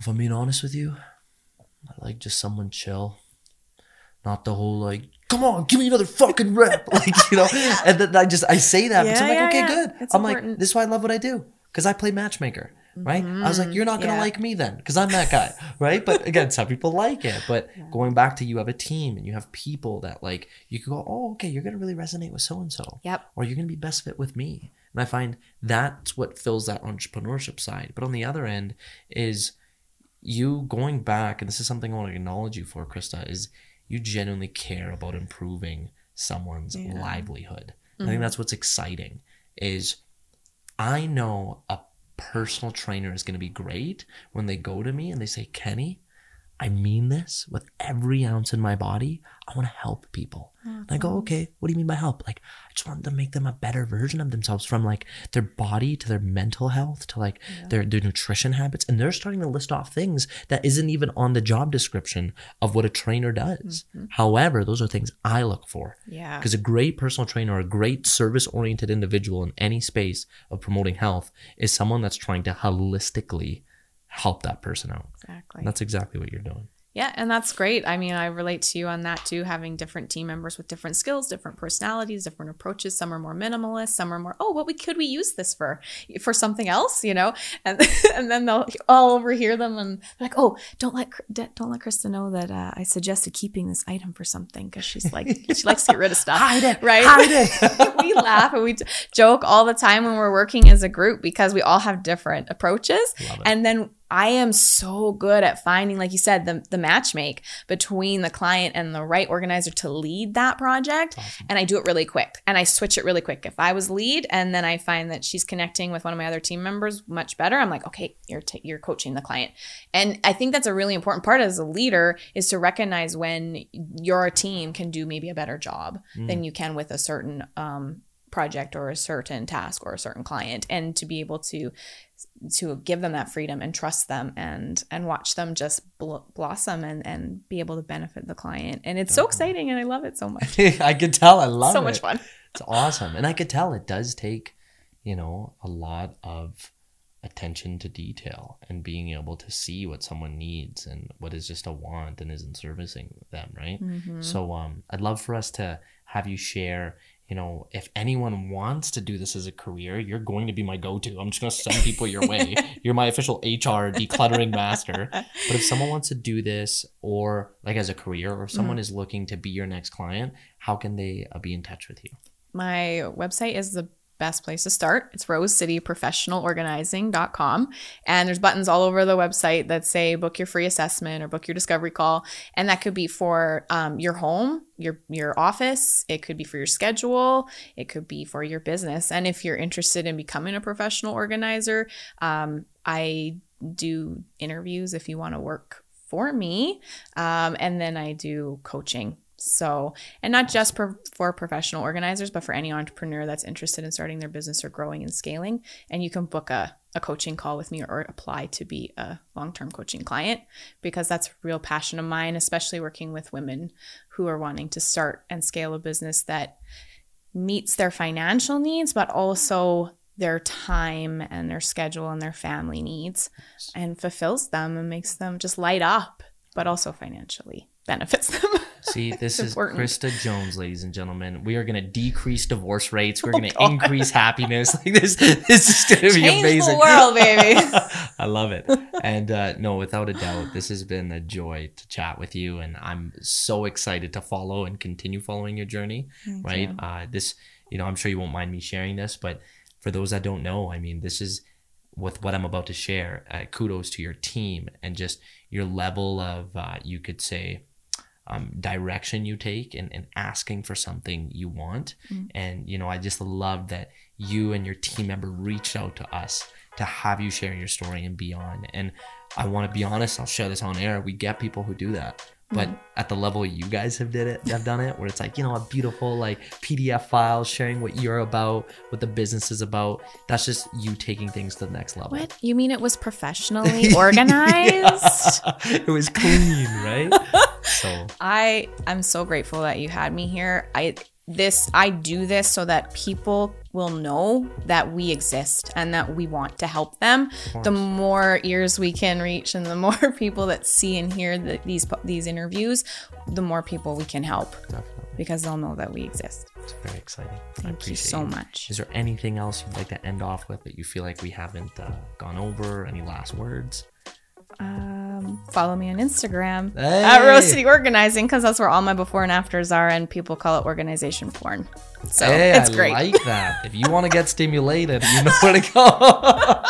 if i'm being honest with you i like just someone chill not the whole like come on give me another fucking rep. Like you know? And then i just i say that because i'm like yeah, okay yeah. good. It's i'm important. like this is why i love what i do because i play matchmaker right? I was like mm-hmm. you're not gonna yeah. like me then because i'm that guy right? But again some people like it but going back to you have a team and you have people that like you can go oh okay you're gonna really resonate with so and so Yep. or you're gonna be best fit with me and i find that's what fills that entrepreneurship side. But on the other end is you going back and this is something i want to acknowledge you for christa is you genuinely care about improving someone's livelihood. I think mm-hmm. that's what's exciting is i know a personal trainer is going to be great when they go to me and they say kenny i mean this with every ounce in my body i want to help people. And i go okay what do you mean by help? Like i just want to make them a better version of themselves from like their body to their mental health to like their, their nutrition habits. And they're starting to list off things that isn't even on the job description of what a trainer does. Mm-hmm. However those are things i look for. Yeah. because a great personal trainer or a great service oriented individual in any space of promoting health is someone that's trying to holistically help that person out. Exactly. And that's exactly what you're doing. Yeah, and that's great. I mean, I relate to you on that too, having different team members with different skills, different personalities, different approaches. Some are more minimalist, some are more, oh, what we could we use this for? For something else, you know? And and then they'll all overhear them and like, oh, don't let don't let Christa know that uh, I suggested keeping this item for something because she's like she likes to get rid of stuff. Hide it, right? hide it. we laugh and we joke all the time when we're working as a group because we all have different approaches. And then I am so good at finding, like you said, the, the match make between the client and the right organizer to lead that project. Awesome. And I do it really quick and I switch it really quick. If I was lead and then I find that she's connecting with one of my other team members much better, I'm like, okay, you're, t- you're coaching the client. And I think that's a really important part as a leader is to recognize when your team can do maybe a better job Mm. than you can with a certain um, project or a certain task or a certain client and to be able to to give them that freedom and trust them and and watch them just bl- blossom and and be able to benefit the client and it's so exciting and i love it so much I could tell. I love so it. So much fun It's awesome. And I could tell it does take, you know, a lot of attention to detail and being able to see what someone needs and what is just a want and isn't servicing them, right? Mm-hmm. So um I'd love for us to have you share you know, if anyone wants to do this as a career, you're going to be my go-to. I'm just going to send people your way. You're my official HR decluttering master. But if someone wants to do this or like as a career or if someone is looking to be your next client, how can they uh, be in touch with you? my website is the best place to start. It's rosecityprofessionalorganizing.com. And there's buttons all over the website that say book your free assessment or book your discovery call. And that could be for um, your home, your your office. It could be for your schedule. It could be for your business. And if you're interested in becoming a professional organizer, um, I do interviews if you want to work for me. Um, and then I do coaching. So, and not just per, for professional organizers, but for any entrepreneur that's interested in starting their business or growing and scaling. And you can book a, a coaching call with me or apply to be a long term coaching client because that's a real passion of mine, especially working with women who are wanting to start and scale a business that meets their financial needs, but also their time and their schedule and their family needs and fulfills them and makes them just light up, but also financially benefits them. See, this is important. Christa Jones, ladies and gentlemen. We are going to decrease divorce rates. We're Oh, going to increase happiness. Like this, this is going to be amazing. the world, baby. I love it. And uh, no, without a doubt, this has been a joy to chat with you, and I'm so excited to follow and continue following your journey. right? you. Uh, this, you know, I'm sure you won't mind me sharing this, but for those that don't know, I mean, this is with what I'm about to share. Uh, kudos to your team and just your level of, uh, you could say, um, direction you take and, and asking for something you want. And, you know, I just love that you and your team member reached out to us to have you share your story and beyond. And I want to be honest, I'll share this on air. We get people who do that. But mm-hmm. at the level you guys have did it, have done it, where it's like you know a beautiful like PDF file sharing what you're about, what the business is about. That's just you taking things to the next level. What? You mean it was professionally organized? it was clean, right? so I I'm so grateful that you had me here. I this I do this so that people will know that we exist and that we want to help them. The more ears we can reach and the more people that see and hear the, these these interviews, the more people we can help definitely, because they'll know that we exist. it's very exciting. I Thank you so much. Is there anything else you'd like to end off with that you feel like we haven't uh, gone over? Any last words? Um, follow me on Instagram Hey. at Rose City Organizing because that's where all my before and afters are, and people call it organization porn. So hey, it's I great. like that. If you want to get stimulated, you know where to go.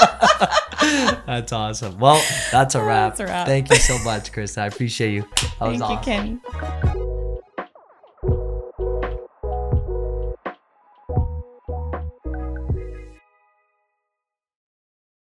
that's awesome. Well, that's a wrap. That's a wrap. Thank you so much, Chris. I appreciate you. That was Thank you, awesome. Kenny.